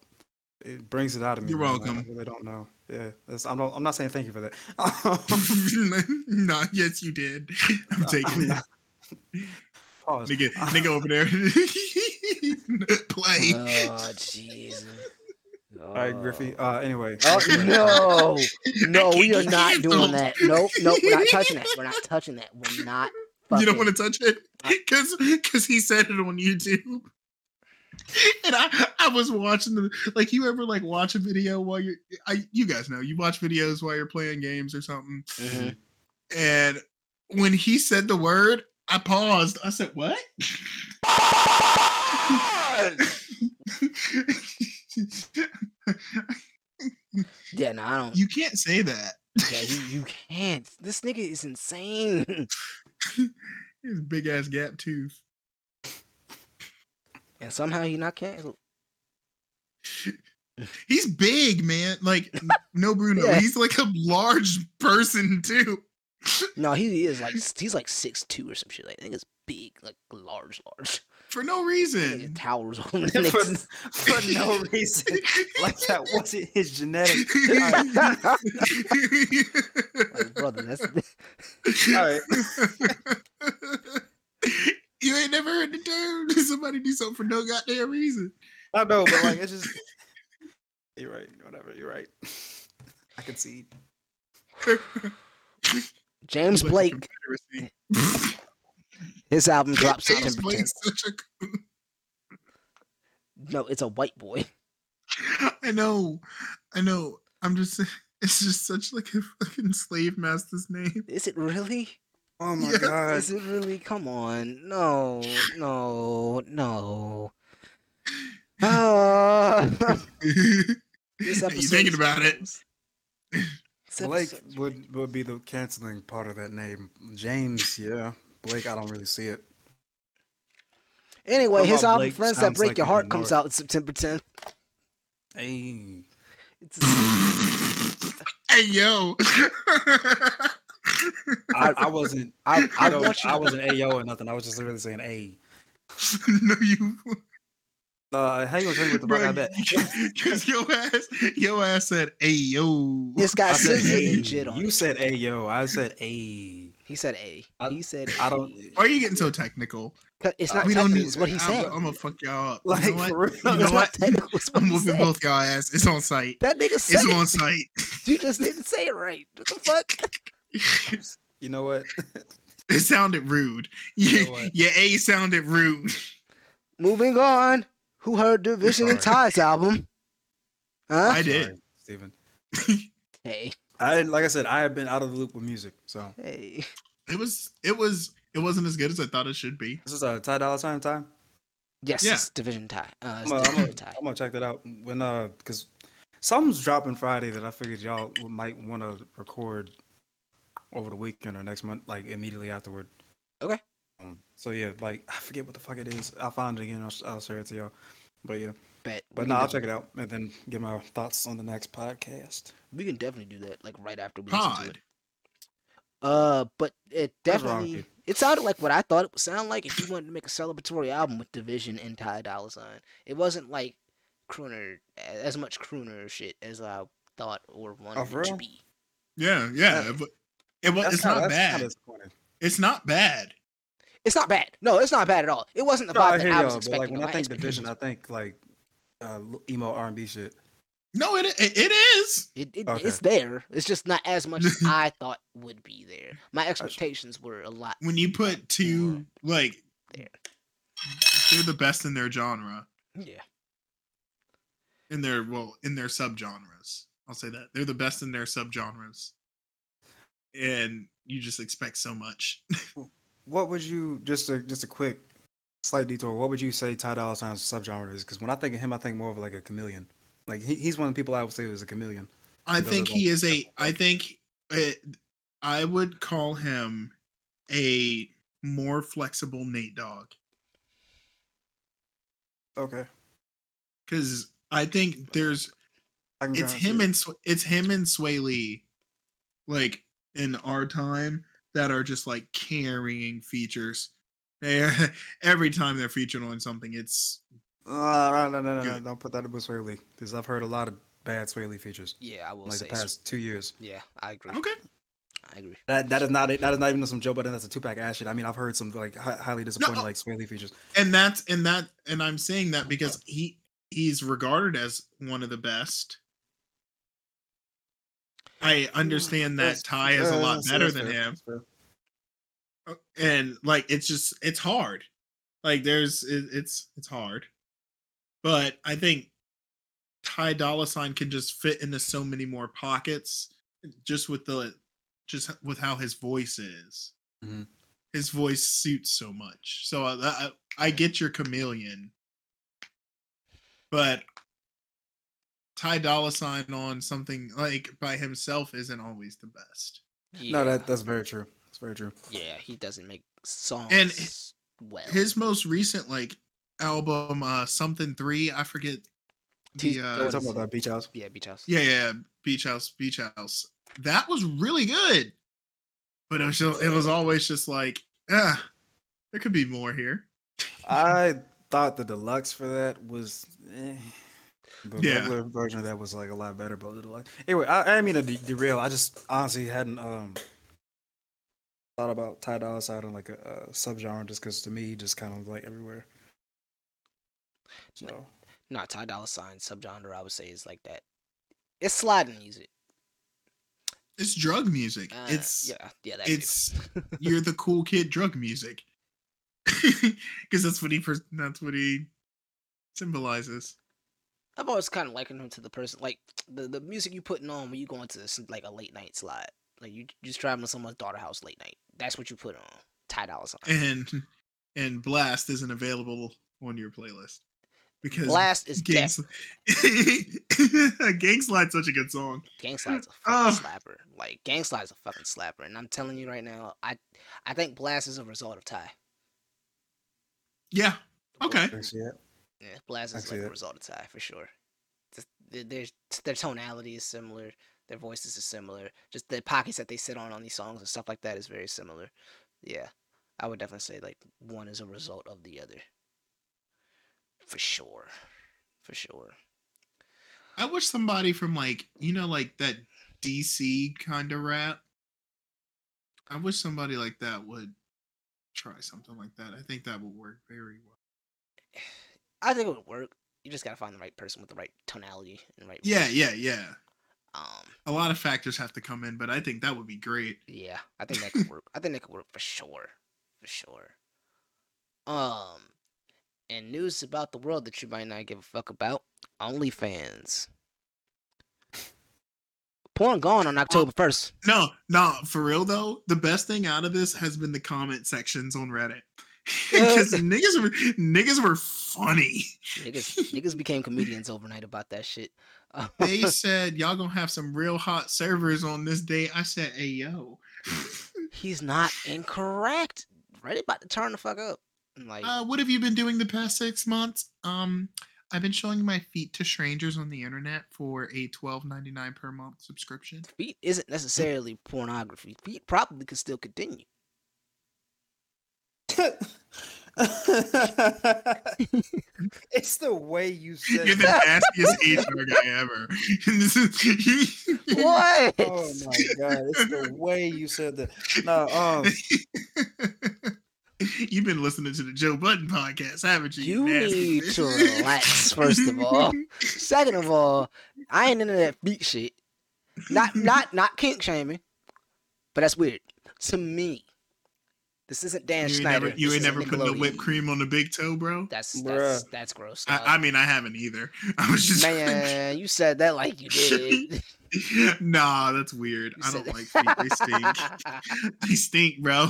it brings it out of me. You're man, like, welcome. I really don't know. Yeah, that's, I'm not. I'm not saying thank you for that. no, yes, you did. I'm taking it. Pause. Nigga, nigga over there. Play. Oh Jesus. All right, Griffey. Uh, anyway. Oh no, no, we are Can't doing that. Nope, nope, we're not touching that. We're not touching that. We're not. You don't want to touch it because because he said it on YouTube. And I, I was watching the like you ever like watch a video while you're I you guys know you watch videos while you're playing games or something Mhm. and when he said the word I paused I said what Yeah, no, I don't. you can't say that Yeah, you, you can't. This nigga is insane. his big ass gap tooth And somehow he not canceled. he's big man like no Bruno Yeah. he's like a large person too No, he is like he's like six two or some shit. Like, I think it's big, like large, large. For no Nigga reason towers on the for, for no reason. Like that wasn't his genetic. Like, brother, that's All right. you ain't never heard the term. Somebody do something for no goddamn reason. I know, but like it's just. You're right. Whatever. You're right. I can see. James Blake. Confederacy. His album drops James September 10th. Such a. No, it's a white boy. I know, I know. I'm just. It's just such like a fucking slave master's name. Is it really? Oh my Yeah. god. Is it really? Come on. No, no, no. Ah. this you episode thinking about it? This Blake would would be the canceling part of that name. James, yeah. Blake, I don't really see it. Anyway, What his album Blake "Friends That Break like Your Heart" comes out September 10th. Hey. It's hey yo. I, I wasn't I, I I don't. I wasn't AO or nothing. I was just literally saying A. no, you. Uh how you gonna tell me what the fuck I bet? Because your ass, your ass said, "Hey yo." This guy said says A. and shit on You it. said AO. I said A. He said A. I- he said I don't Why are you getting so technical? 'Cause It's not we don't need. It's what he I'm, said. I'm gonna fuck y'all up. like you know what? for real. You know it's what? not technical. It's what I'm he whooping said. both y'all ass. It's on site. That nigga said It's it. on site. You just didn't say it right. What the fuck? You know what? it sounded rude. You Yeah, know what? your A sounded rude. Moving on. Who heard DVSN and sorry. Ty's album? Huh? I did. Sorry, Steven. Hey, I like I said, I have been out of the loop with music. So hey. It was. It was. It wasn't as good as I thought it should be. this is a Ty Dolla Sign time. Yes, Yeah. it's DVSN Ty. Uh, it's I'm gonna, I'm, DVSN gonna, Ty. I'm gonna check that out when uh because something's dropping Friday that I figured y'all might want to record over the weekend or next month, like immediately afterward. Okay. Um, so yeah, like I forget what the fuck it is. I'll find it again. I'll, I'll share it to y'all. But yeah, Bet. but we no, can I'll check it out and then give my thoughts on the next podcast. We can definitely do that, like right after we listen to it. Pod. Uh, but it What's wrong with definitely you? it sounded like what I thought it would sound like if you wanted to make a celebratory album with DVSN and Ty Dolla Sign. It wasn't like crooner as much crooner shit as I thought or wanted Oh, it to be. Yeah, yeah. But it was. It's kinda- not bad. disappointing. It's not bad. It's not bad. No, it's not bad at all. It wasn't the No, I vibe that I was y'all, but like expecting. when or I my think DVSN. I think like uh, emo R and B shit. No, it it, it is. It, it Okay. it's there. It's just not as much as I thought would be there. My expectations were a lot. When you put two like, There. they're the best in their genre, Yeah. in their well, in their subgenres. I'll say that they're the best in their subgenres, and you just expect so much. What would you just a just a quick slight detour? What would you say Ty Dolla Sign's subgenre is? Because when I think of him, I think more of like a chameleon. Like he, he's one of the people I would say is a chameleon. I think he is a. I think it, I would call him a more flexible Nate Dogg Okay, because I think there's I it's him and it's him and Swae Lee, like in our time that are just like carrying features. They every time they're featured on something, it's Uh, no, no, no, no, no, don't put that with Swae Lee because I've heard a lot of bad Swae Lee features Yeah, I will like say. the past two years. Yeah, I agree. okay. I agree. That that is not it. that is not even some Joe Budden. That's a Tupac ass shit. I mean, I've heard some like hi- highly disappointing No. like Swae Lee features. and that's and that and I'm saying that because he he's regarded as one of the best. I understand that Ty is a lot that's- better than fair, him, that's fair. And like it's just it's hard. Like there's it, it's it's hard, but I think Ty Dolla Sign can just fit into so many more pockets, just with the just with how his voice is. Mhm. His voice suits so much. So I, I, I get your chameleon, but Ty Dolla Sign on something like by himself isn't always the best. Yeah. No, that that's very true. That's very true. yeah, he doesn't make songs well. His most recent like album, uh, something three, I forget Tease- the uh, We're talking about that beach house. yeah, Beach House. yeah, yeah, Beach House, Beach House. That was really good, but it was just, it was always just like, ah, there could be more here. I thought the deluxe for that was, eh. the Yeah. regular version of that was like a lot better. But the deluxe. Anyway, I, I mean to de- derail. I just honestly hadn't um thought about Ty Dolla Sign on like a, a subgenre just because to me, he just kind of like everywhere. So No, not Ty Dolla Sign subgenre I would say is like that. It's sliding music. It's drug music. Uh, it's yeah, yeah. That it's you're the cool kid drug music because that's what he pers- that's what he symbolizes. I've always kind of likened him to the person like the the music you putting on when you go into some, like a late night slide. Like you you just traveling to someone's daughter house late night. That's what you put on. Ty Dolla Sign. and and Blxst isn't available on your playlist because Blxst is gang, death. Gang slide's such a good song Gang Slide's a Oh. fucking slapper. Like Gang Slide's a fucking slapper, and I'm telling you right now, I I think Blxst is a result of Ty. yeah okay I see it. Yeah, Blxst is see like a result of Ty for sure. Their, their their tonality is similar. Their voices are similar. Just the pockets that they sit on on these songs and stuff like that is very similar. Yeah, I would definitely say like one is a result of the other. For sure, for sure. i wish somebody from like you know like that dc kind of rap i wish somebody like that would try something like that i think that would work very well I think it would work. You just gotta find the right person with the right tonality and right. yeah voice. yeah yeah Um. a lot of factors have to come in but i think that would be great Yeah, I think that could work. I think that could work for sure, for sure. Um, and news about the world that you might not give a fuck about: OnlyFans. Porn gone on October first. No, no, for real though, the best thing out of this has been the comment sections on Reddit. Because niggas were niggas were funny. Niggas, niggas became comedians overnight about that shit. They said y'all gonna have some real hot servers on this day. I said, hey yo. He's not incorrect. Ready about to turn the fuck up. I'm Like, Uh, what have you been doing the past six months? Um, I've been showing my feet to strangers on the internet for a twelve ninety nine per month subscription. feet isn't necessarily pornography. Feet probably could still continue. it's the way you said You're the nastiest HR guy ever. And this is- What? Oh my god, it's the way you said that. No, um, You've been listening to the Joe Budden podcast, haven't you? You nasty need bitch? to relax, first of all. Second of all, I ain't into that feet shit. Not not not kink shaming, but that's weird to me. This isn't Dan you ain't Schneider. never, you This ain't never put no whipped cream on the big toe, bro. That's that's that's gross. I. I mean, I haven't either. I was just Man, you said that like you did. nah, that's weird. You I don't that- like feet. They stink. they stink, bro.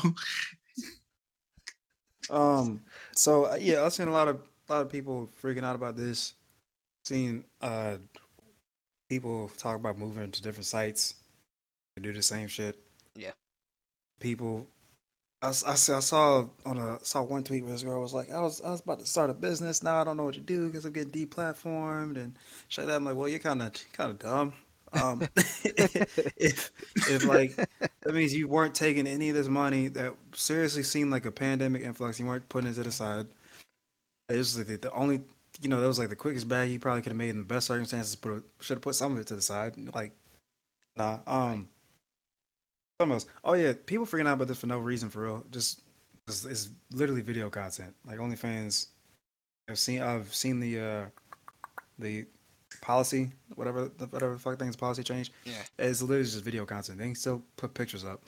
Um. So uh, yeah, I've seen a lot of a lot of people freaking out about this. Seen uh people talk about moving to different sites to do the same shit. Yeah. People. I, I, I saw on a saw one tweet where this girl was like, I was I was about to start a business now I don't know what to do because I'm getting deplatformed and shit like. I'm like, well, you're kind of kind of dumb. Um, if if like that means you weren't taking any of this money that seriously seemed like a pandemic influx, you weren't putting it to the side. It was like the, the only, you know, that was like the quickest bag you probably could have made in the best circumstances. Put should have put some of it to the side. Like, nah. Um, something else. Oh yeah, people freaking out about this for no reason, for real. Just it's, it's literally video content. Like OnlyFans. I've seen I've seen the uh the policy, whatever the whatever the fuck things policy change. Yeah. It's literally just video content. They can still put pictures up.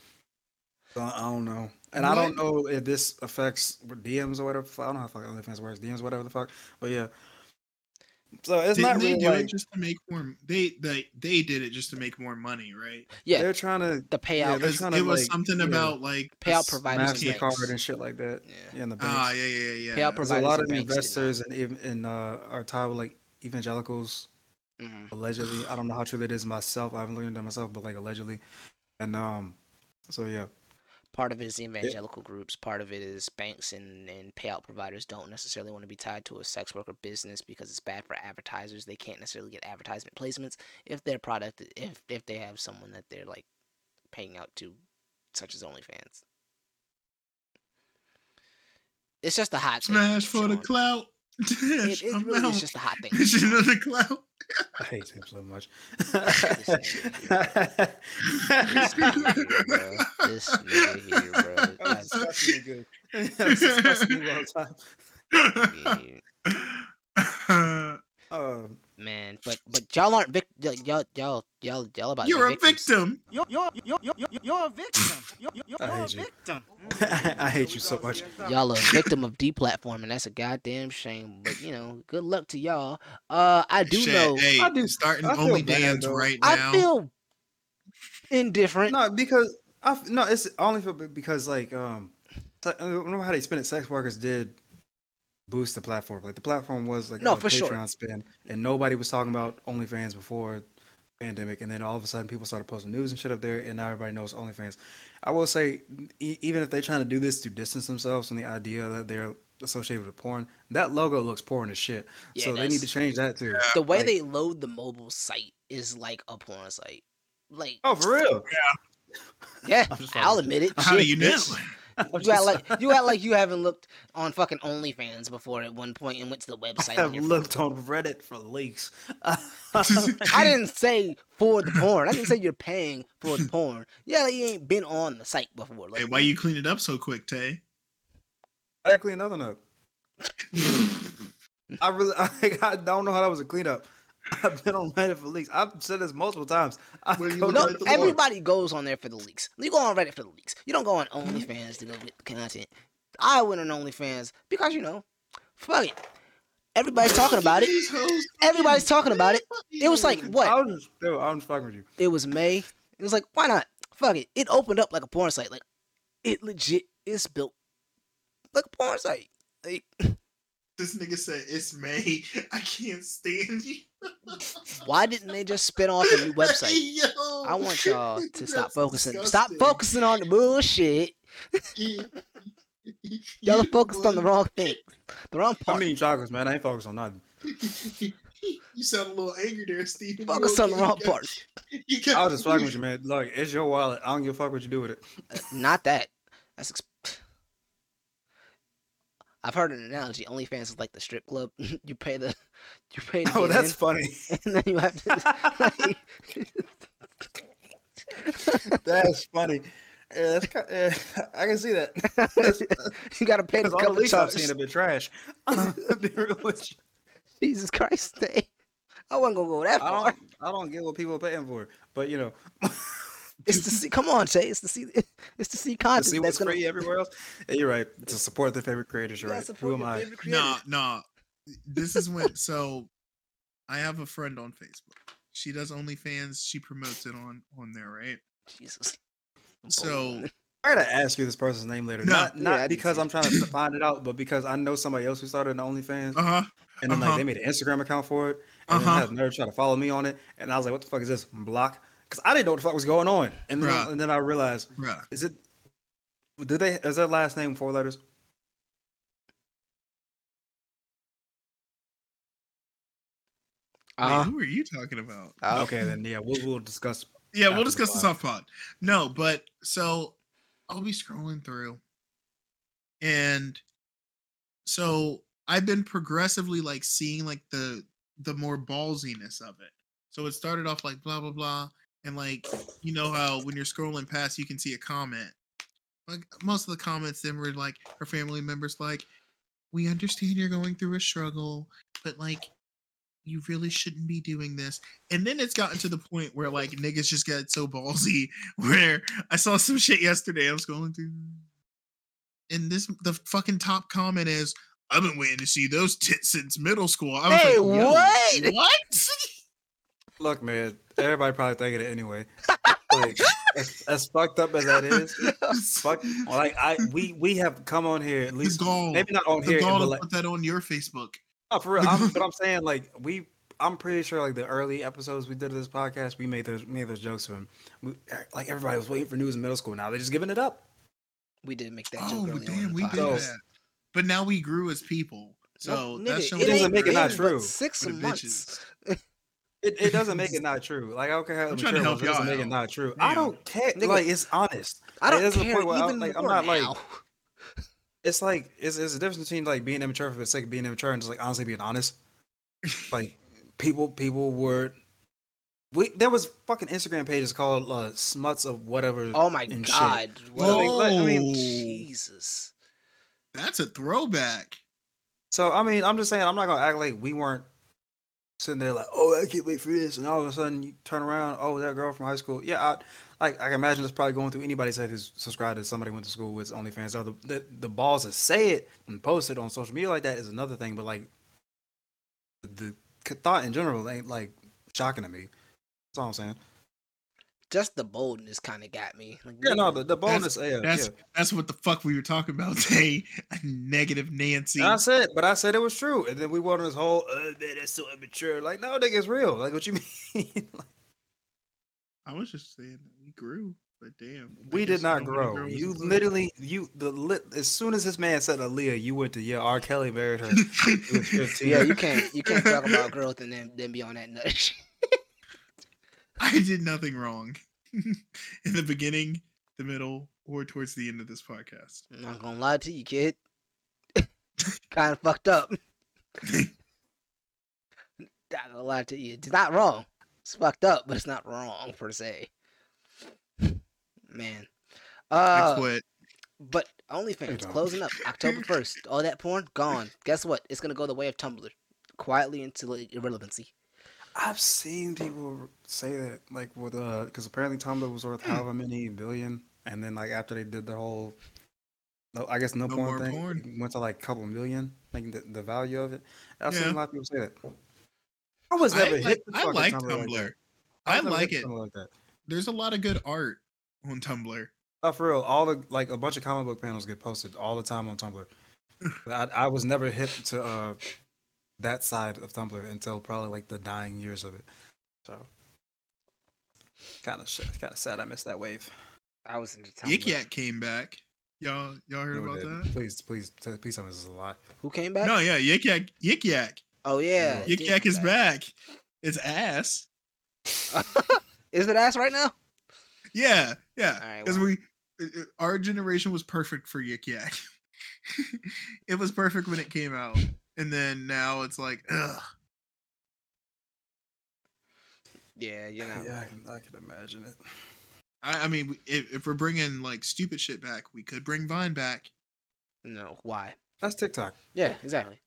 So I don't know. And I don't know if this affects DMs or whatever. I don't know how fuck OnlyFans works, DMs, whatever the fuck. But yeah. So it's Didn't not they really do like it just to make more? They they they did it just to make more money, right? yeah, they're trying to the payout. they're Because to, it was like, something yeah, about like Payout this- providers this and. Mastercard and shit like that. Yeah. Yeah, in the Ah, banks. yeah, yeah, yeah. Payout There's a lot of banks did not. investors and even in uh, are tied with like evangelicals Mhm. allegedly. I don't know how true that is myself. I haven't looked into myself, but like allegedly. And um, so yeah, Part of it is the evangelical groups. Part of it is banks and, and payout providers don't necessarily want to be tied to a sex worker business because it's bad for advertisers. They can't necessarily get advertisement placements if their product if if they have someone that they're like paying out to, such as OnlyFans. It's just a hot Smash for the Sean. Clout. It, it really Amount. is just a hot thing. Shit on the clout. I hate him so much. This nigga here, bro. This nigga here, bro. That's- disgustingly good. That was disgustingly well timed. yeah, Um, man, but but y'all aren't vic- y'all y'all y'all y'all y'all about You're a victims. victim. You're, you're, you're, you're, you're a victim. You're, you're, you're I a hate you. victim. I hate you so much. Y'all a victim of deplatforming. That's a goddamn shame. But you know, good luck to y'all. Uh, I do Shit, know. Hey, I do- starting I only bad, dance though. right now. I feel indifferent. No, because I f- no, it's only feel bad because like um, so- uh, remember how they spent it? Sex workers did boost the platform. Like the platform was like No, a for sure. Patreon spin, and nobody was talking about OnlyFans before pandemic, and then all of a sudden people started posting news and shit up there, and now everybody knows OnlyFans. I will say, e- even if they're trying to do this to distance themselves from the idea that they're associated with porn, that logo looks porn as shit. Yeah, so they need to change that too. the way like- they load the mobile site is like a porn site. Like, Oh, for real? yeah, I'm I'll admit it. How do Shit, you know? bitch. You act like you act like you haven't looked on fucking OnlyFans before at one point and went to the website. I've your phone. looked on Reddit for leaks. I didn't say for the porn. I didn't say you're paying for the porn. Yeah, like you ain't been on the site before. Like, Hey, why you clean it up so quick, Tay? I clean nothing up. I really, I, I don't know how that was a cleanup. I've been on Reddit for leaks. I've said this multiple times. I What do you go No, to like the the porn. everybody goes on there for the leaks. You go on Reddit for the leaks. You don't go on OnlyFans to go get content. I went on OnlyFans because you know, fuck it. Everybody's talking about it. Everybody's talking about it. It was like what? I what? was just, dude, I'm just fucking with you. It was May. It was like why not? Fuck it. It opened up like a porn site. Like it legit is built like a porn site. Like, This nigga said it's May. I can't stand you. why didn't they just spin off a new website? Yo, I want y'all to stop that's focusing. Stop focusing on the bullshit. Y'all are focused on the wrong thing. The wrong part. I'm part. eating chocolates, man. I ain't focused on nothing. you sound a little angry there, Steve. Focus on the wrong part. You got, I was just fucking with you, man. Look, it's your wallet. I don't give a fuck what you do with it. Uh, Not that. That's. I've heard an analogy. OnlyFans is like the strip club. you pay the, you pay. To Oh, that's in, funny. and then you have to. That's funny. Yeah, that's ki- yeah, I can see that. you gotta pay the Because all the couple I've seen charges. have been trash. I'll be real with you. Jesus Christ? I wasn't gonna go that I far. don't, I don't get what people are paying for, but you know, It's to see. Come on, Shay. It's to see. It's to see To content. see that's what's gonna. free everywhere else. Yeah, you're right. To support their favorite creators. You're Yeah, right. Who am I? favorite creators. Nah, nah. This is when so I have a friend on Facebook. She does OnlyFans. She promotes it on on there, right? Jesus. So I gotta ask you this person's name later. No. Not not I did because I'm trying to find it out, but because I know somebody else who started an OnlyFans, Uh huh. and then uh-huh. like they made an Instagram account for it, and Uh-huh. had nerve try to follow me on it, and I was like, "What the fuck is this?" Block, because I didn't know what the fuck was going on, and then Bruh. and then I realized, Bruh. is it? Did they? Is their last name four letters? Wait, Uh, who are you talking about? uh, Okay, then yeah, we'll we'll discuss. Yeah, we'll discuss this pod. off pod. No, but so I'll be scrolling through, and so I've been progressively like seeing like the the more ballsiness of it. So it started off like blah blah blah, and like you know how when you're scrolling past, you can see a comment. Like most of the comments, then were like her family members like, "We understand you're going through a struggle, but like." You really shouldn't be doing this. And then it's gotten to the point where like niggas just got so ballsy where I saw some shit yesterday. I was going through and this the fucking top comment is I've been waiting to see those tits since middle school. I was Hey, like, what? What? Look, man, everybody probably thinking it anyway. Like, as, as fucked up as that is, fuck. Like I, we we have come on here at least, gall. maybe not on the here, gall but to like, put that on your Facebook. No, for real. I'm, but I'm saying like we. I'm pretty sure like the early episodes we did of this podcast, we made those made those jokes of him. We, like everybody was waiting for news in middle school. Now they're just giving it up. we didn't make that Oh, joke earlier damn, we the did that. But now we grew as people. So Nope, that's nigga, showing it doesn't make it not true Six months. It, it doesn't make it not true. Like I don't care how I'm trying to it help was, it doesn't y'all make it not true. I don't care. Nigga, like it's honest. I don't there's a care point where I- even like, I'm more not, like, now. It's like it's, it's a difference between like being immature for the sake of being immature and just like honestly being honest. like people people were we there was fucking Instagram pages called uh, smuts of whatever. Oh my and shit. god. Well, like, I mean, Jesus. That's a throwback. So I mean, I'm just saying, I'm not gonna act like we weren't sitting there like, oh, I can't wait for this, and all of a sudden you turn around, oh, that girl from high school, yeah, I, like I can imagine it's probably going through anybody's head who's subscribed to somebody went to school with OnlyFans. So the, the the balls to say it and post it on social media like that is another thing, but like the thought in general ain't like shocking to me. That's all I'm saying. Just the boldness kind of got me. Like, Yeah, no, nigga, the, the bonus, yeah, That's yeah. that's what the fuck we were talking about today. Negative Nancy. And I said, but I said it was true, and then we went on this whole, uh, man, that's so immature. Like, no, nigga, it's real. Like, what you mean? I was just saying that we grew, but damn. We did not you grow. You a kid. literally, you the lit. As soon as this man said Aaliyah, you went to yeah. R. Kelly married her. Was 15. Yeah, you can't you can't talk about growth and then then be on that nut. I did nothing wrong in the beginning, the middle, or towards the end of this podcast. I'm not gonna lie to you, kid. kind of fucked up. not gonna lie to you. It's not wrong. It's fucked up, but it's not wrong per se. Man. I Uh, quit. but OnlyFans don't. closing up October first. All that porn gone. Guess what? It's gonna go the way of Tumblr, quietly into irrelevancy. I've seen people say that, like with uh, because apparently Tumblr was worth however many billion, and then like after they did the whole, no, I guess no, No porn thing porn. went to like a couple million, like the, the value of it. I've seen a lot of people say that. I was never like, hit. I like Tumblr. Tumblr. Like. I was like it. Like. There's a lot of good art on Tumblr. Oh, for real. All the like a bunch of comic book panels get posted all the time on Tumblr. I, I was never hip to uh that side of Tumblr until probably like the dying years of it. So kind of kind of sad I missed that wave. I was into Tumblr. Yik Yak came back. Y'all, y'all heard No, about that? Please, please, t- please tell me this is a lie. Who came back? No, yeah, Yik Yak, Yik Yak, Oh yeah. it Yik Yak is back. It's ass. is it ass right now? Yeah, yeah. Alright, Because well. we, it- it- our generation was perfect for Yik Yak. it was perfect when it came out, and then now it's like, ugh. Yeah, you know. Yeah, I can, I can imagine it. I, I mean, if, if we're bringing like stupid shit back, we could bring Vine back. No, why? That's TikTok. Yeah, exactly.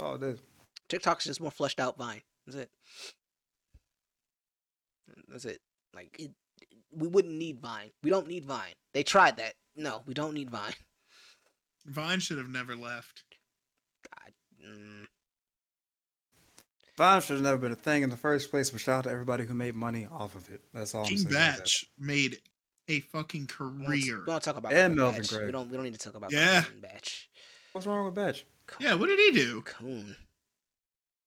Oh, it is. TikTok's just more fleshed out Vine. That's it. That's it. Like it, we wouldn't need Vine. We don't need Vine. They tried that. No, we don't need Vine. Vine should have never left. Mm, Vine should have never been a thing in the first place. But shout out to everybody who made money off of it. That's all. I'm King saying that. Bach made a fucking career. We don't talk about And Melvin Bach. We don't. We don't need to talk about Yeah. Coon Bach. What's wrong with Bach? Yeah, what did he do? Coon.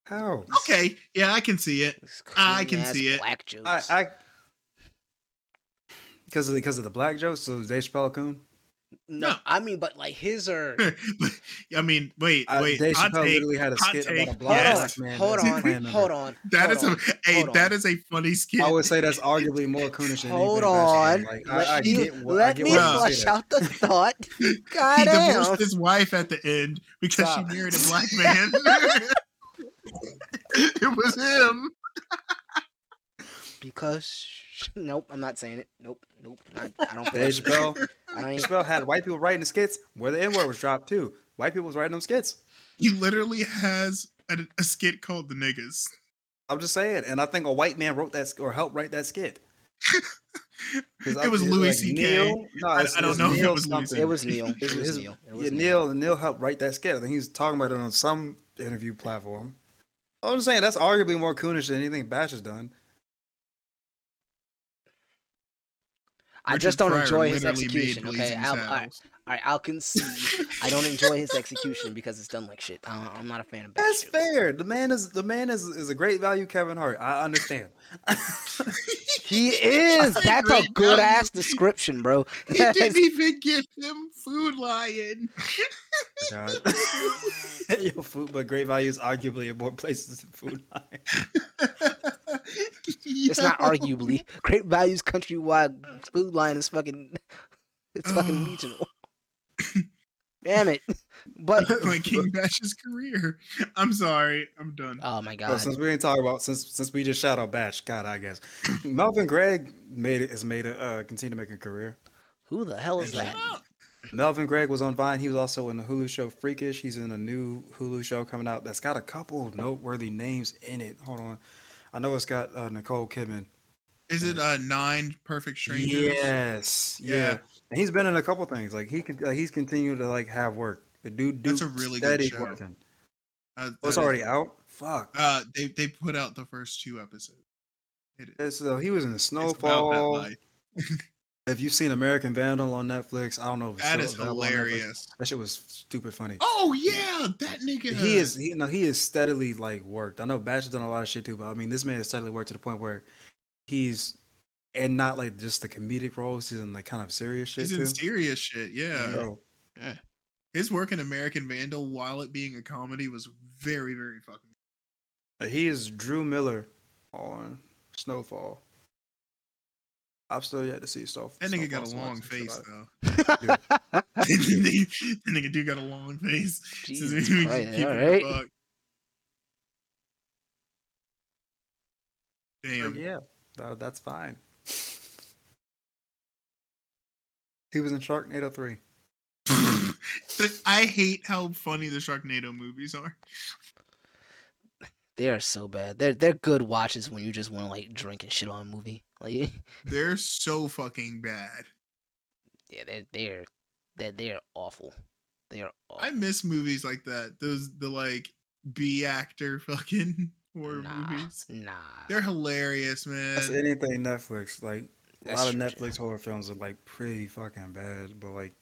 How? Okay, yeah, I can see it. I can see it. Black jokes. I I because of because of the black jokes. So is Dave Chappelle a coon? No, no. I mean, but like his are. I mean, wait, Uh, wait. Dave hot Chappelle take. literally had a hot skit take, about a black, yes. black man. hold as a on, Klan hold on. That hold is on, a hey, hold that on. is a funny skit. I would say that's arguably more coonish Hold on. Like, let I, I me, get what, let me why you Bro. say flush out the thought. he God damn. divorced his wife at the end because Stop. she married a black man. it was him. Because nope, I'm not saying it. Nope, nope. I, I don't. Dave feel Chappelle, I don't even, Chappelle had white people writing the skits where the N word was dropped too. White people was writing them skits. He literally has a, a skit called "The Niggas." I'm just saying, and I think a white man wrote that sk- or helped write that skit. It was Louis like C.K. Neal- No, I- I don't it's know if it Neal was Louis it was Neal. It His- was his- Neal. It yeah, was Neal. Neal helped write that skit. I think he was talking about it on some interview platform. I'm just saying that's arguably more coonish than anything Bach has done. I just don't enjoy his execution. Okay, Blazing I'll, all right, Saddles. all right, I'll concede. I don't enjoy his execution because it's done like shit. I, I'm not a fan of. That's Bach jokes. fair. The man is the man is is a great value. Kevin Hart. I understand. He is. That's That's a good ass description, bro. He didn't even give him Food Lion. God. Yo, food, but great value is arguably in more places than Food Lion. It's not arguably. Great Values countrywide Food Lion is fucking. It's fucking regional. Damn it! But like King Bach's career. I'm sorry. I'm done. oh my But god, since we didn't talk about since since we just shout out Bach, God, I guess Melvin Gregg made it has made it uh continue to make a career. who the hell is that? Melvin Gregg was on Vine. He was also in the Hulu show Freakish. He's in a new Hulu show coming out that's got a couple noteworthy names in it. Hold on, I know it's got uh, Nicole Kidman. Is it uh nine perfect strangers? Yes, yeah. Yeah. And he's been in a couple things. Like he can, like, he's continued to like have work. The dude, dude That's a really good show. working. Uh, Oh, it's is- already out. Fuck. Uh, they they put out the first two episodes. It. So he was in the Snowfall. If you've seen American Vandal on Netflix, I don't know if That is available on Netflix. hilarious. That shit was stupid funny. Oh yeah, that nigga. He is he no he is steadily like worked. I know Bach has done a lot of shit too, but I mean this man has steadily worked to the point where he's and not like just the comedic roles, he's in like kind of serious shit He's too. in serious shit. Yeah. Bro, His work in American Vandal, while it being a comedy, was very very fucking. he is Drew Miller on Snowfall. I've still yet to see Snowfall. That nigga got a long face check it out. though. that nigga do got a long face. Jesus Since we Christ, keep it a alright. buck. But Damn. yeah, that's fine. He was in Sharknado 3. I hate how funny the Sharknado movies are. They are so bad. They're they're good watches when you just want to like drink and shit on a movie. Like They're so fucking bad. yeah, they're they're they're they're awful. They are awful. I miss movies like that. Those the like B actor fucking horror nah, movies. nah. They're hilarious, man. That's anything Netflix. Like, a That's lot of true, Netflix horror films are like pretty fucking bad, but like,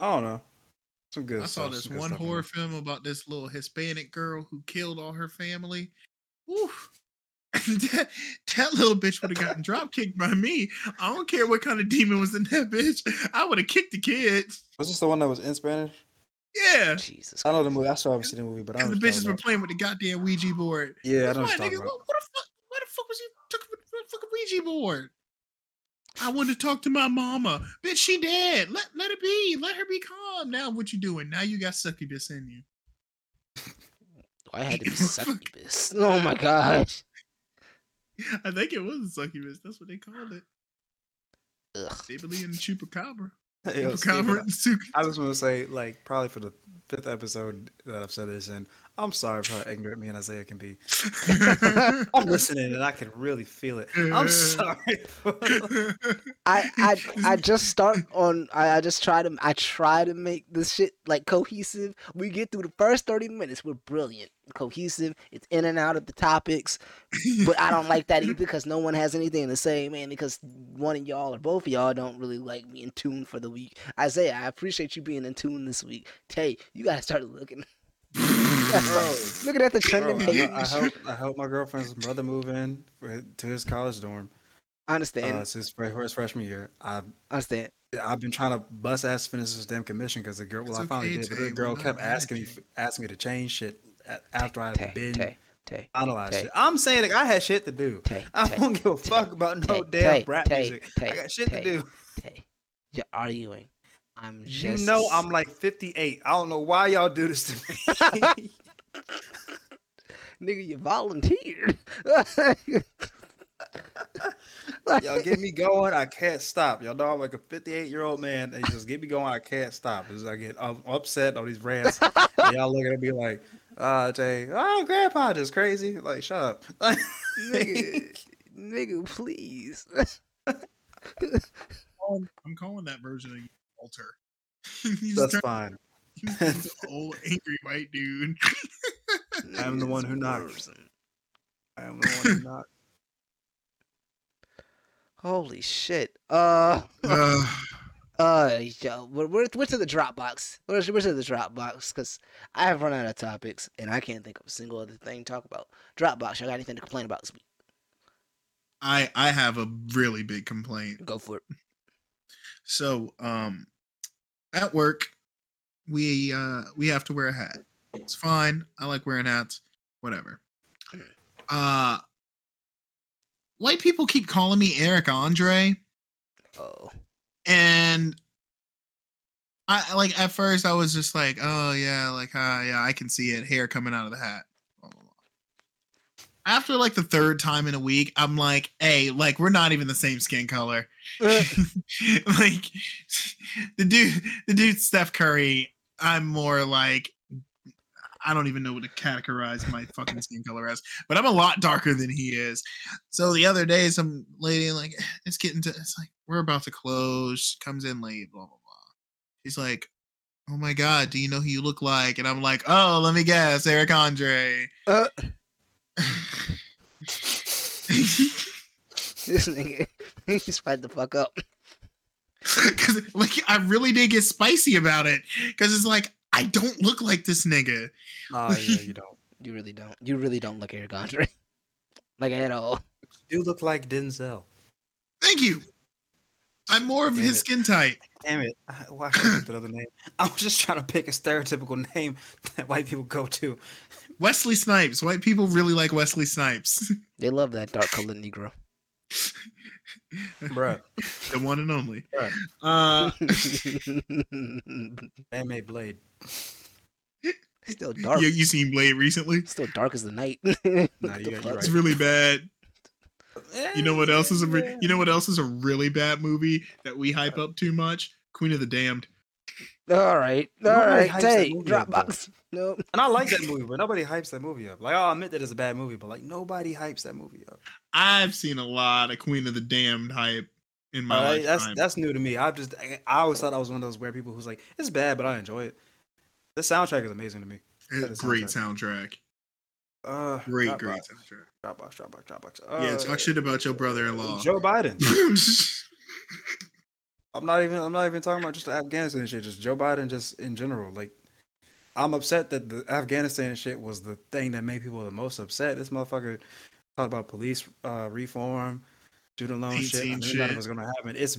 I don't know. Some good I saw stuff, this one horror there. film about this little Hispanic girl who killed all her family. Oof. that, that little bitch would have gotten drop kicked by me. I don't care what kind of demon was in that bitch. I would have kicked the kid. Was this the one that was in Spanish? Yeah. Jesus. I know the movie. I still haven't seen the movie, but I And know the what you're bitches were playing with the goddamn Ouija board. Yeah, I That's know why, what you're nigga, talking about. what, what the fuck? Why the fuck was you took a fucking Ouija board? I want to talk to my mama. Bitch, she dead. Let let it be. Let her be calm. Now what you doing? Now you got succubus in you. I had to be succubus? Oh my gosh. I think it was a succubus. That's what they called it. Ugh. They believe in the chupacabra. Yo, Steven, Chupacabra and suc- I just want to say, like, probably for the fifth episode that I've said this in, I'm sorry for how ignorant me and Isaiah can be. I'm listening and I can really feel it. I'm sorry. I, I I just start on I, I just try to I try to make this shit like cohesive. We get through the first 30 minutes, we're brilliant. Cohesive, it's in and out of the topics. But I don't like that either because no one has anything to say, man, because one of y'all or both of y'all don't really like me in tune for the week. Isaiah, I appreciate you being in tune this week. Tay, you gotta start looking looking at the trending Bro, page. I, I hope I hope my girlfriend's brother move in for, to his college dorm. I understand. Uh, it's his, fre- freshman year. I understand. I've been trying to bust ass finish this damn commission because the girl. Well, It's I finally okay, did, but the girl kept not mad at asking me asking me to change shit after I've been Tay, Tay, finalized Tay. shit. I'm saying like, I had shit to do. Tay, I don't give a fuck about no damn rap music. I got shit to do. Tay, you're arguing. I'm You know I'm like 58. I don't know why y'all do this to me. nigga. You volunteered. y'all get me going. I can't stop. Y'all know I'm like a 58 year old man. And just get me going. I can't stop. As I get I'm upset on these rants. y'all looking at me like, uh, Jay, oh, grandpa just crazy. Like, shut up. nigga, nigga, please. I'm calling that version of you Walter. That's turned fine. into an old angry white dude. I'm the one who knocks. I am the one who not. Holy shit. Uh. Uh, Uh, yo, we're, we're, we're to the Dropbox. We're, we're to the Dropbox because I have run out of topics and I can't think of a single other thing to talk about. Dropbox, y'all got anything to complain about this week? I I have a really big complaint. Go for it. So, um, at work, we uh we have to wear a hat. It's fine. I like wearing hats. Whatever. Uh, white people keep calling me Eric Andre, Oh, and I like at first I was just like, oh yeah, like uh, yeah, I can see it, hair coming out of the hat. After like the third time in a week, I'm like, hey, like we're not even the same skin color. like the dude, the dude Steph Curry. I'm more like I don't even know what to categorize my fucking skin color as, but I'm a lot darker than he is. So the other day, some lady like it's getting to it's like we're about to close. Comes in late, blah blah blah. She's like, "Oh my god, do you know who you look like?" And I'm like, "Oh, let me guess, Eric Andre." uh, this nigga, he's fight the fuck up. Because like I really did get spicy about it. Because it's like I don't look like this nigga. Oh yeah, you don't. You really don't. You really don't look Eric Andre. like at all. You look like Denzel. Thank you. I'm more of Damn his it. skin type. Damn it! I, why should I pick another name? I was just trying to pick a stereotypical name that white people go to. Wesley Snipes. White people really like Wesley Snipes. They love that dark colored Negro. Bruh, the one and only. Right. Uh, man made Blade. Still dark. you, you seen Blade recently? Still dark as the night. Nah, you the got- you're? It's really bad. You know what else is a re- you know what else is a really bad movie that we hype up too much? Queen of the Damned. All right, all right, Nobody right. hypes that Tay, movie up, though. Dropbox. Nope. And I like that movie, but nobody hypes that movie up. Like, I'll admit that it's a bad movie, but like nobody hypes that movie up. I've seen a lot of Queen of the Damned hype in my Uh, lifetime. that's that's new to me. I've just I, I always thought I was one of those weird people who's like, it's bad, but I enjoy it. The soundtrack is amazing to me. It's a great soundtrack. Uh, Great, Dropbox, great soundtrack. Dropbox, Dropbox, Dropbox. yeah, Uh, talk shit about your brother-in-law. Joe Biden. I'm not even. I'm not even talking about just the Afghanistan shit. Just Joe Biden, just in general. Like, I'm upset that the Afghanistan shit was the thing that made people the most upset. This motherfucker talked about police uh, reform, student loan shit. I knew shit. was gonna happen. It's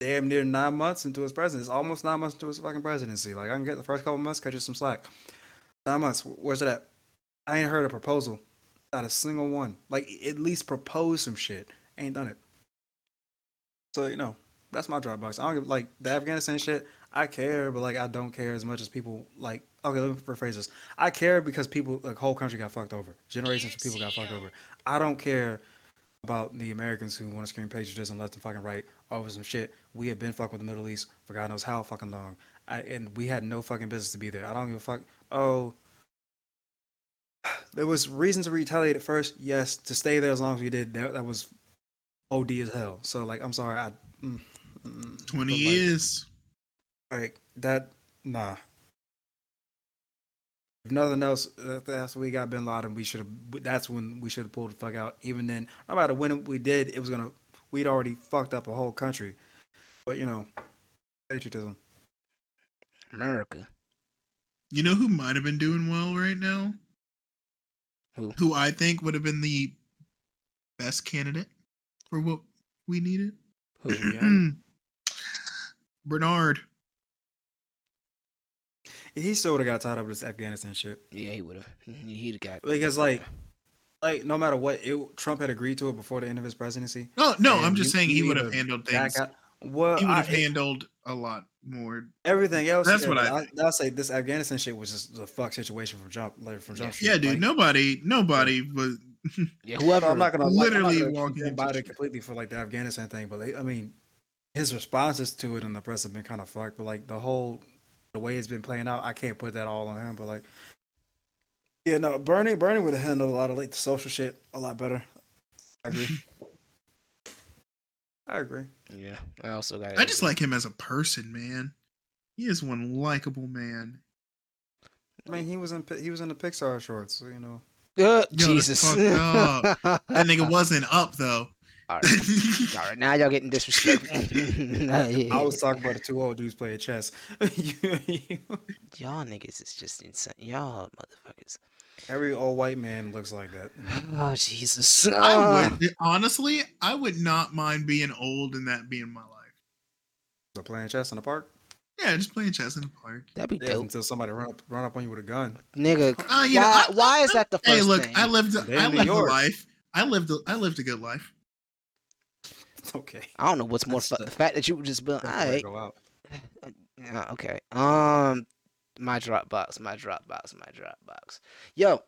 damn near nine months into his presidency. It's almost nine months into his fucking presidency. Like, I can get the first couple months, cut you some slack. Nine months. Where's it at? I ain't heard a proposal. Not a single one. Like, at least propose some shit. Ain't done it. So you know, that's my Dropbox. I don't give like the Afghanistan shit. I care, but like I don't care as much as people like. Okay, let me rephrase this. I care because people, like, whole country got fucked over. Generations of people got fucked over. I don't care about the Americans who want to scream patriotism left and fucking right over some shit. We have been fucked with the Middle East for God knows how fucking long. I, and we had no fucking business to be there. I don't give a fuck. Oh, there was reason to retaliate at first. Yes, to stay there as long as we did. That, that was OD as hell. So like, I'm sorry. I mm, mm, Twenty like- years. Like that nah if nothing else that's when we got bin laden we should have that's when we should have pulled the fuck out even then no matter when we did it was gonna we'd already fucked up a whole country but you know patriotism America. You know who might have been doing well right now? Who? Who I think would have been the best candidate for what we needed? Who? yeah. Bernard. He still would have got tied up with this afghanistan shit Yeah, he would have. He'd got. because like like no matter what it, trump had agreed to it before the end of his presidency Oh no, I'm just you- saying he you would have handled things. out- well He would have handled a lot more. everything else That's what I I, will say this afghanistan shit was just a fuck situation from jump like from jump Yeah, Street. dude. Like, nobody, nobody was. Yeah, whoever. I'm not gonna like, I'm not literally gonna walking condemn into Biden shit. completely for like the Afghanistan thing, but they, I mean, his responses to it in the press have been kind of fucked. But like the whole the way it's been playing out, I can't put that all on him. But like, yeah, no, Bernie, Bernie would have handled a lot of like the social shit a lot better. I agree. I agree. Yeah, I also got. I just like him as a person, man. He is one likable man. I mean, he was in he was in the Pixar shorts, so you know. Uh, that's Jesus. That nigga wasn't up though. All right. All right, now y'all getting disrespectful. Nah, yeah, I was talking about the two old dudes playing chess. y'all niggas is just insane. Y'all motherfuckers. Every old white man looks like that. Oh Jesus. I would honestly, I would not mind being old and that being my life. So playing chess in the park. Yeah, just playing chess in the park. That'd be Yeah, dope, until somebody run up, run up on you with a gun. nigga. Uh, you know, why? I- why is that the first Hey, look, thing? I lived, They're I lived a life. I lived, a, I lived a good life. Okay. I don't know what's more fun. the- fact that you would just be like, alright, go out. yeah, okay. Um, my Dropbox, my Dropbox, my Dropbox. Yo,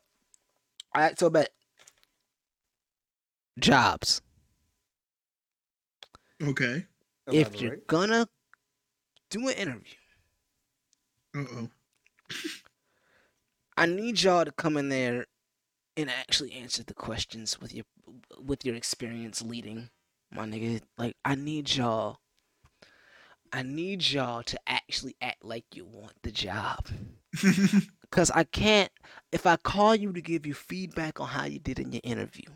alright. So, bet jobs. Okay. If you're gonna do an interview, Uh oh. I need y'all to come in there and actually answer the questions with your with your experience leading, my nigga. Like I need y'all I need y'all to actually act like you want the job. Cause I can't if I call you to give you feedback on how you did in your interview.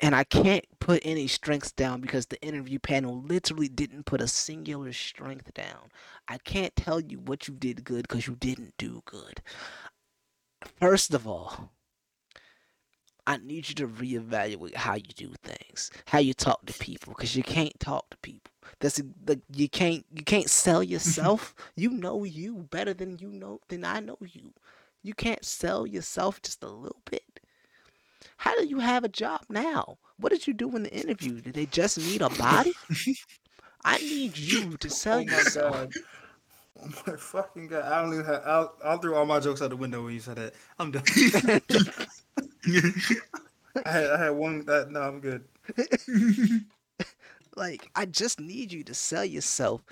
And I can't put any strengths down because the interview panel literally didn't put a singular strength down. I can't tell you what you did good because you didn't do good. First of all, I need you to reevaluate how you do things, how you talk to people, because you can't talk to people. That's like you can't you can't sell yourself. you know you better than you know than I know you. You can't sell yourself just a little bit. How do you have a job now? What did you do in the interview? Did they just need a body? I need you to oh sell Oh my yourself. god. Oh my fucking god. I don't even have I'll, I'll throw all my jokes out the window when you said that. I'm done. I had I had one that no, I'm good. Like, I just need you to sell yourself.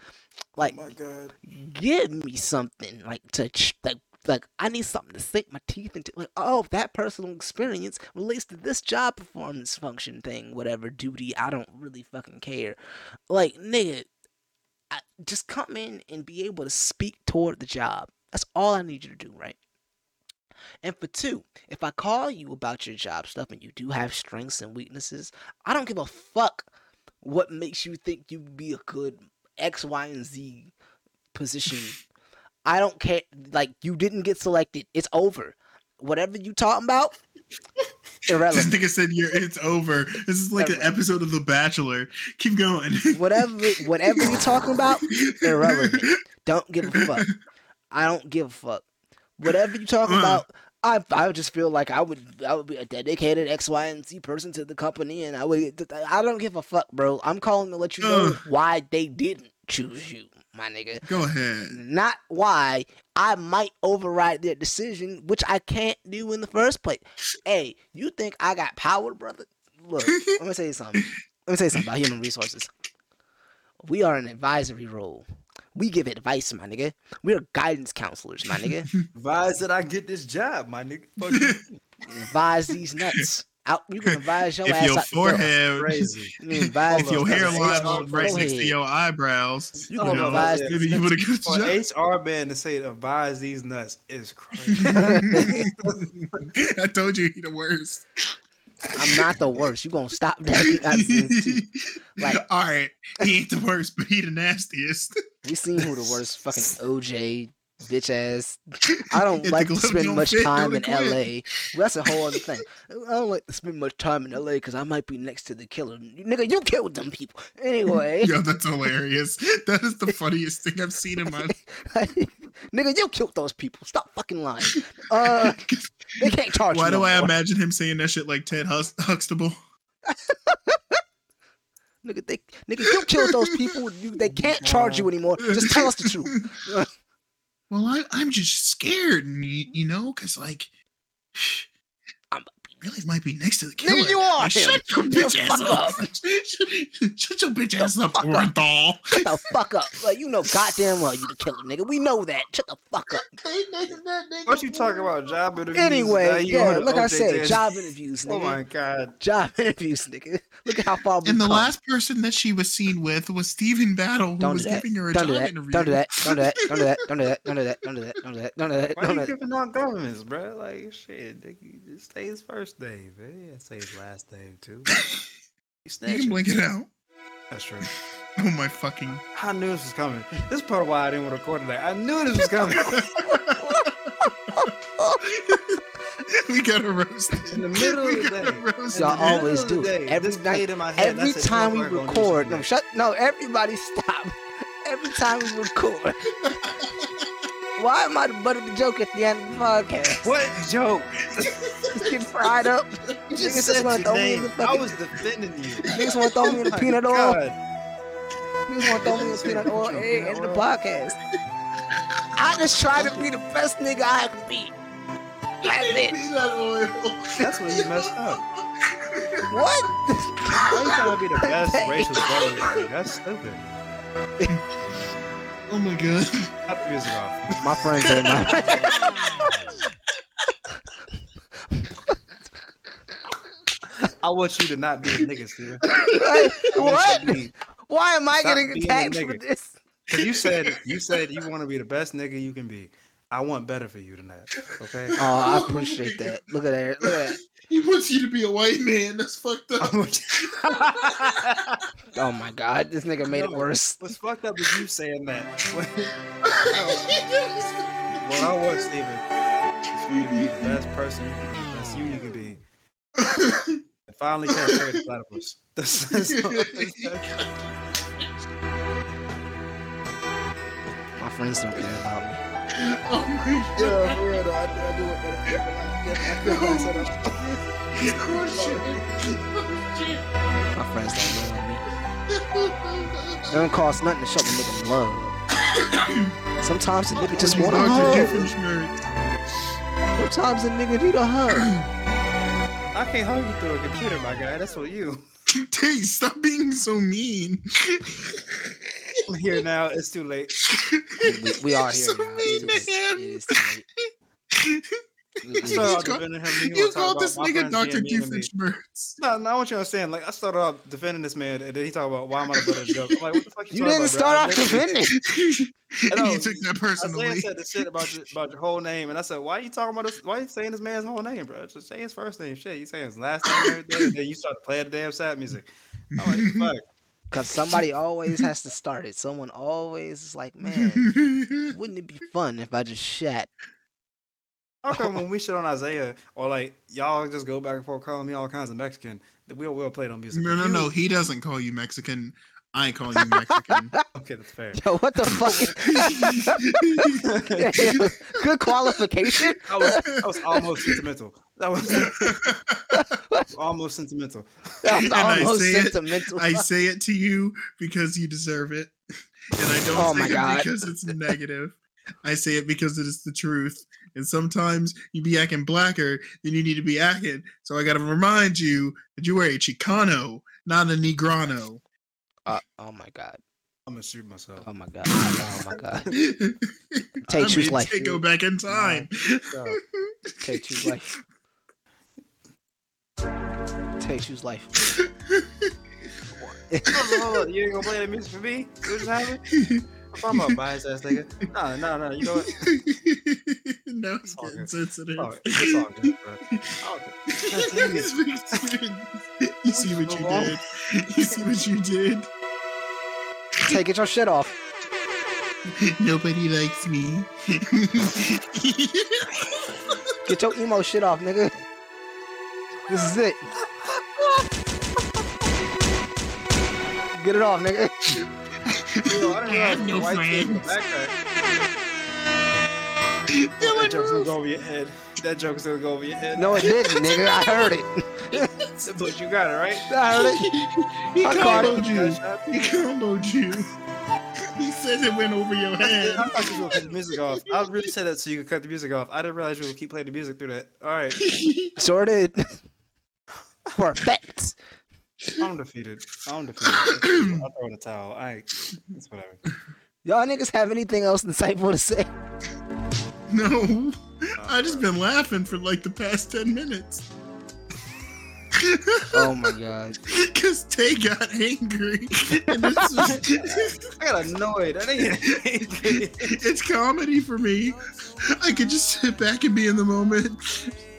Oh Like, my god. give me something like to ch- like like I need something to sink my teeth into. Like, oh, that personal experience relates to this job performance function thing, whatever duty. I don't really fucking care. Like, nigga, I, just come in and be able to speak toward the job. That's all I need you to do, right? And for two, if I call you about your job stuff and you do have strengths and weaknesses, I don't give a fuck what makes you think you'd be a good X, Y, and Z position. I don't care. Like you didn't get selected. It's over. Whatever you talking about, this irrelevant. nigga said you're, it's over. This is like an episode of The Bachelor. Keep going. Whatever, whatever you talking about, irrelevant. Don't give a fuck. I don't give a fuck. Whatever you talking Uh. about, I I just feel like I would I would be a dedicated X, Y, and Z person to the company, and I would I don't give a fuck, bro. I'm calling to let you know Ugh. why they didn't choose you, my nigga. Go ahead. not why I might override their decision, which I can't do in the first place. Hey, you think I got power, brother? Look, let me tell you something. Let me tell you something about human resources. We are an advisory role. We give advice, my nigga. We're guidance counselors, my nigga. Advise that I get this job, my nigga. Fuck. Advise these nuts. Out, you can advise your if ass your out the door. forehead, Crazy. You can advise if your hairline hold on, right next to your eyebrows, You you can know, advise maybe you would have got For the HR man to say advise these nuts is crazy. I told you he the worst. I'm not the worst. You gonna stop that? Like- all right, he ain't the worst, but he the nastiest. We seen who the worst fucking OJ bitch ass. I don't like to spend much time in. LA. That's a whole other thing. I don't like to spend much time in LA because I might be next to the killer. Nigga, you killed them people. Anyway. Yo, that's hilarious. That is the funniest thing I've seen in my life. Nigga, you killed those people. Stop fucking lying. Uh, they can't charge Why do no I more. imagine him saying that shit like Ted Hus- Huxtable? Nigga, they, nigga, you killed those people. You, they can't charge you anymore. Just tell us the truth. Well, I, I'm just scared, you, you know, because like, I'm- really might be next to the Nigga, killer. you are Like, shut your You bitch ass up. up. shut your bitch ass up, fuck. Orenthal. Shut the fuck up. Like, you know goddamn well you the killer, nigga. We know that. Shut the fuck up. What you talking about? Job interviews? Anyway, yeah, on like I said, Davis. job interviews, nigga. Oh my god. Job interviews, nigga. Look at how far we And the come. last person that she was seen with was Stephen Battle, who Don't was do giving her a Don't do job that. interview. Don't do that. Don't do that. Don't do that. Don't do that. Don't do that. Don't do that. Don't do that. Don't do that. Don't. Why Don't you giving out governments, bro? Like shit, nigga. just say his first name, man. Yeah, say his last name too. You You snitching. can blink it out. That's true. Oh my fucking. I knew this was coming. This is part of why I didn't want to record today. I knew this was coming. we got to roast. In the middle of the day. roast Y'all always do. Every night. in my head, Every time we "Motherfucker gonna do record, no, shut, no, everybody stop. Every time we record. Why am I the butt of the joke at the end of the podcast? What joke? Just get fried up. You Niggas just just said wanna your throw me in name. the I was defending you. Niggas want to throw me in the my peanut oil. God. Niggas want to throw me in the peanut oil Peanut egg in the podcast. I just try to be the best nigga I can be. That's it. Peanut oil. That's when you messed up. What? Why you trying to be the best racist brother? That's stupid. Oh my god. Cut the music off. My friends are not. I want you to not be a nigga, Steven. what? Why am I Stop getting attacked for this? Cause you said you said you want to be the best nigga you can be. I want better for you than that. Okay. Oh, I appreciate that. Look at that. Look at that. He wants you to be a white man. That's fucked up. I want you- Oh my god, this nigga made it worse. What's fucked up is you saying that. what I want, Steven, is for you to be the best person you can be, the you you can be. And finally catch the platypus. That's, that's all My friends don't care about me. Oh my Yeah, god. for real though. I, I do it better. I, I, I feel myself. My friends don't love me. It don't cost nothing to show the nigga love. Sometimes the nigga just want a hug. Doofenshmirtz. Sometimes the nigga need a hug. I can't hug you through a computer, my guy. That's what you. Hey, stop being so mean. I'm here now. It's too late. We, we are here So now. mean It to is, him. it is too late. So You was call- defending him. You, You wanna talk called about this my nigga friends Dr. being mean to me. Doofenshmirtz. No, no, I want you to understand. Like, I started off defending this man, and then he talked about why am I the butt of the joke. I'm like, what the fuck you, You didn't about, start I off defending. and know. you took that Isaiah personally. said the shit about your, about your whole name, and I said, "Why are you talking about this? Why are you saying this man's whole name, bro? Just say his first name. Shit, you saying his last name and and then you start playing the damn sad music. I'm like, fuck. Cause somebody always has to start it. Someone always is like, man, wouldn't it be fun if I just shat? Okay, when we shit on Isaiah or like y'all just go back and forth calling me all kinds of Mexican, that we'll we'll play them music. no, no, no. He doesn't call you Mexican. I call you Mexican. Okay, that's fair. Yo, what the fuck? Good qualification. I was, I was almost sentimental. That was, almost sentimental. That was I almost say it- I say it to you because you deserve it, and I don't Oh say my it God. because it's negative. I say it because it is the truth. And sometimes you be acting blacker than you need to be acting. So I got to remind you that you are a Chicano, not a Negrano. Uh, oh my god. I'm gonna shoot myself. Oh my god. Oh my god. Tay, I choose mean, life. Tay go back in time. Go. Tay, choose life. Tay, choose life. hold on, hold on. You ain't gonna play that music for me? What just happened? I'm talking about bias ass nigga. Nah, nah, nah. You know what? now he's all getting good. sensitive. Oh, it's all good, bro. Oh, you see what you did? You see what you did? Tay, get your shit off. Nobody likes me. Get your emo shit off, nigga. This is it. Get it off, nigga. Yo, I didn't I have no the white kid in the friends. That joke's gonna go over your head. That joke's gonna go over your head. No, it didn't, nigga. I heard it. but you got it right. I heard it. He I caught it. comboed you. He comboed you. He says it went over your head. I thought you were gonna cut the music off. I really said that so you could cut the music off. I didn't realize you would keep playing the music through that. All right, Sorted. did. For a fact. I'm defeated. I'm defeated. I'll throw in the towel. I ain't. It's whatever. Y'all niggas have anything else insightful to say? No, uh, I just been laughing for like the past ten minutes. Oh my god. Cause Tay got angry. And this was- I got annoyed. I didn't. it's comedy for me. I could just sit back and be in the moment.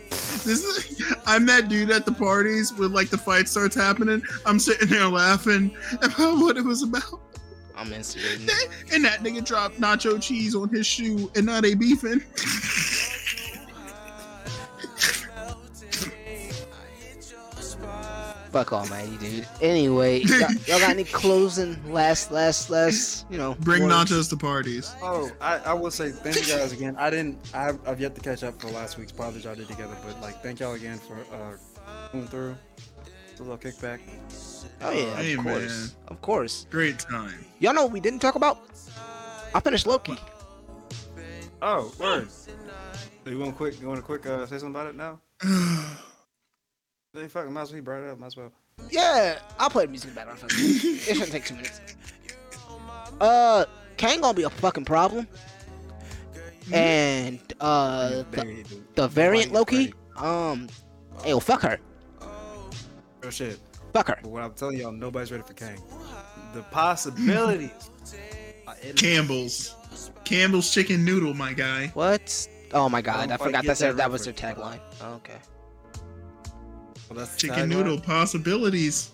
This is, I'm that dude at the parties when like the fight starts happening. I'm sitting there laughing about what it was about. I'm instigating. And that nigga dropped nacho cheese on his shoe and now they beefing. Fuck Almighty, dude. Anyway, y'all, y'all got any closing last, last, last, you know? Bring words? nachos to parties. Oh, I, I will say thank you guys again. I didn't. I've, I've yet to catch up for last week's pod that y'all did together, but like thank y'all again for uh going through. A little kickback. Oh yeah, Hey, of course, man. of course. Great time. Y'all know what we didn't talk about? I finished Loki. Oh, word. So you want quick? You want to quick uh, say something about it now? They fucking might as well he brought it up. Might as well. Yeah, I'll play the music better. It shouldn't take two minutes. Uh, Kang gonna be a fucking problem. And uh, the, the variant Loki, um, hey, well, fuck her, Real shit. fuck her. But what I'm telling y'all, nobody's ready for Kang. The possibilities. Campbell's. Campbell's chicken noodle, my guy. What? Oh my god, Don't I forgot get that's their, that that was their tagline. but- okay. Well, that's Chicken tagline. noodle possibilities.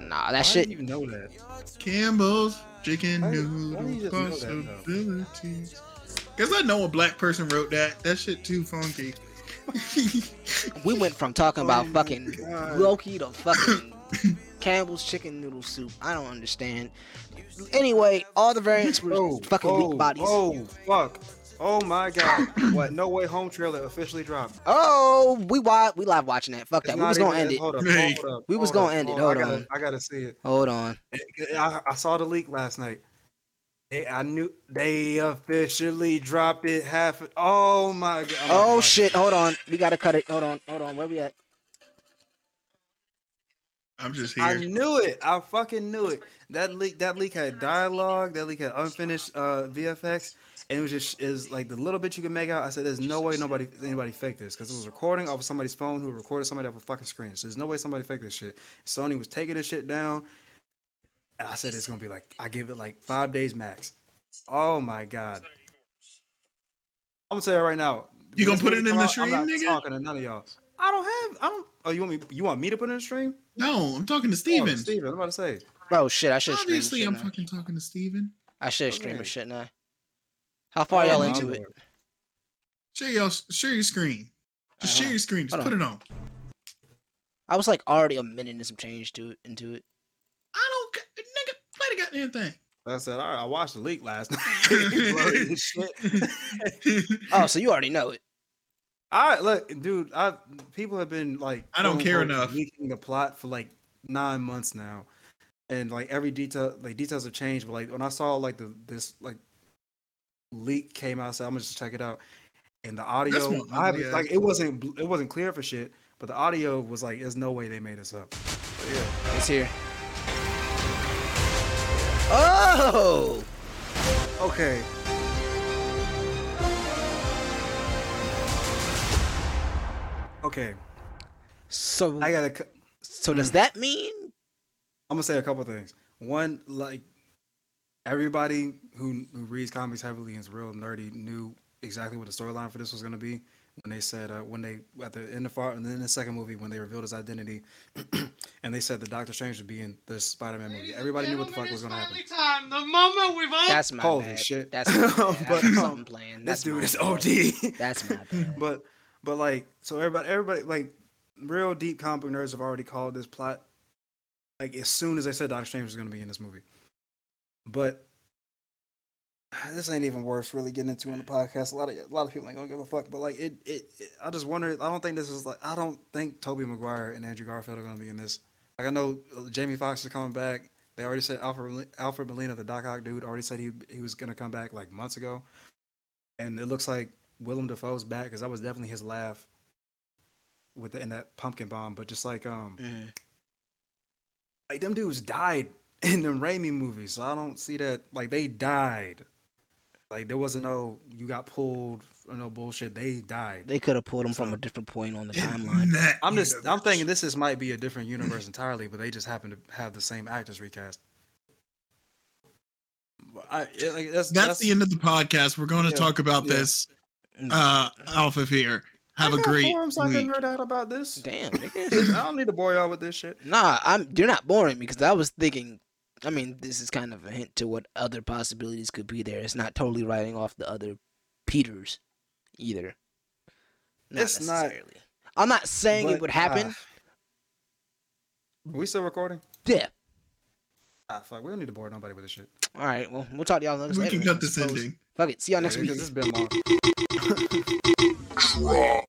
Nah, Why that do shit. you even know that? Campbell's chicken Why- why noodle you just know that, though? possibilities. Because I know a black person wrote that. That shit too funky. We went from talking about Oh fucking God. Loki to fucking Campbell's chicken noodle soup. I don't understand. Anyway, all the variants were Oh, fucking oh, weak bodies. Oh, fuck. Oh my god. what? No Way Home trailer officially dropped. Oh, we wa- we live watching that. Fuck It's that. We was gonna end it. Hold up, hold up, We was gonna end it, I hold gotta, on. I gotta see it. Hold on. I, I saw the leak last night. They, I knew they officially dropped it half. Oh my god. I'm Oh gonna- shit. Hold on. We gotta cut it. Hold on. Hold on. Where we at? I'm just here. I knew it. I fucking knew it. That leak. That leak had dialogue. That leak had unfinished uh, VFX, and it was just is like the little bit you can make out. I said, "There's no way nobody anybody faked this because it was recording off of somebody's phone who recorded somebody off a fucking screen. So there's no way somebody faked this shit." Sony was taking this shit down. And I said it's gonna be like I give it like five days max. Oh my god. I'm gonna tell you right now. You gonna put it in the out, I'm not nigga? talking to none of y'all. I don't have. I don't. Oh, you want me? You want me to put it in the stream? No, I'm talking to Oh, Steven. Steven, I'm about to say. Bro, shit. I should stream Obviously, shit I'm now. fucking talking to Steven. I should stream Okay. a shit now. How far Oh, y'all my into it? Share your share your screen. Just Uh-huh. share your screen. Just Hold put it on. I was like already a minute and some change to it into it. I don't, ca- nigga, play the goddamn thing. I said, all right, I watched the leak last night. Bloody as shit. Oh, so you already know it. All right, look, dude. I people have been like, I don't quote, care unquote, enough. leaking the plot for like nine months now, and like every detail, like details have changed. But like when I saw like the this like leak came out, so I'm gonna just check it out. And the audio, I haven't- like it wasn't it wasn't clear for shit, but the audio was like, there's no way they made this up. But yeah. It's here. Oh! Oh, Okay. Okay. so I gotta. so does hmm. that mean? I'm gonna say a couple things. One, like everybody who who reads comics heavily and is real nerdy knew exactly what the storyline for this was gonna be when they said uh, when they at the end of far and then the second movie when they revealed his identity and they said that Doctor Strange would be in the Spider-Man movie. Everybody knew what the fuck was gonna happen. Time, the moment we've all That's my Holy bad. shit. That's my bad. But, but, um, something playing. This That's dude is. OD. That's my bad. but but like so everybody everybody like real deep comic nerds have already called this plot like as soon as they said Doctor Strange was going to be in this movie. But this ain't even worth really getting into in the podcast. A lot of a lot of people ain't gonna give a fuck. But like it, it, it I just wonder. I don't think this is like. I don't think Tobey Maguire and Andrew Garfield are gonna be in this. Like I know uh, Jamie Foxx is coming back. They already said Alfred Alfred Molina, the Doc Ock dude, already said he he was gonna come back like months ago. And it looks like Willem Dafoe's back because that was definitely his laugh with the, in that pumpkin bomb. But just like um, Mhm. like them dudes died in the Raimi movies, so I don't see that. Like they died. Like there wasn't no you got pulled or no bullshit. They died. They could have pulled him from a different point on the timeline. I'm just I'm thinking this is might be a different universe entirely, but they just happen to have the same actors recast. I, it- like, that's, That's, the end of the podcast. We're going to Yeah, talk about yeah. this. Mm. Uh, Alpha Fear. Have I a great forums I can week. nerd out about this. Damn. I don't need to bore y'all with this shit. Nah, I'm. You're not boring me because I was thinking. I mean, this is kind of a hint to what other possibilities could be there. It's not totally writing off the other Peters, either. Not It's not- necessarily. I'm not saying it would happen. uh, we still recording? yeah. Ah, fuck. We don't need to bore nobody with this shit. All right. Well, we'll talk to y'all next We can cut this ending. Fuck it. See y'all next Yeah, week. because it's been long.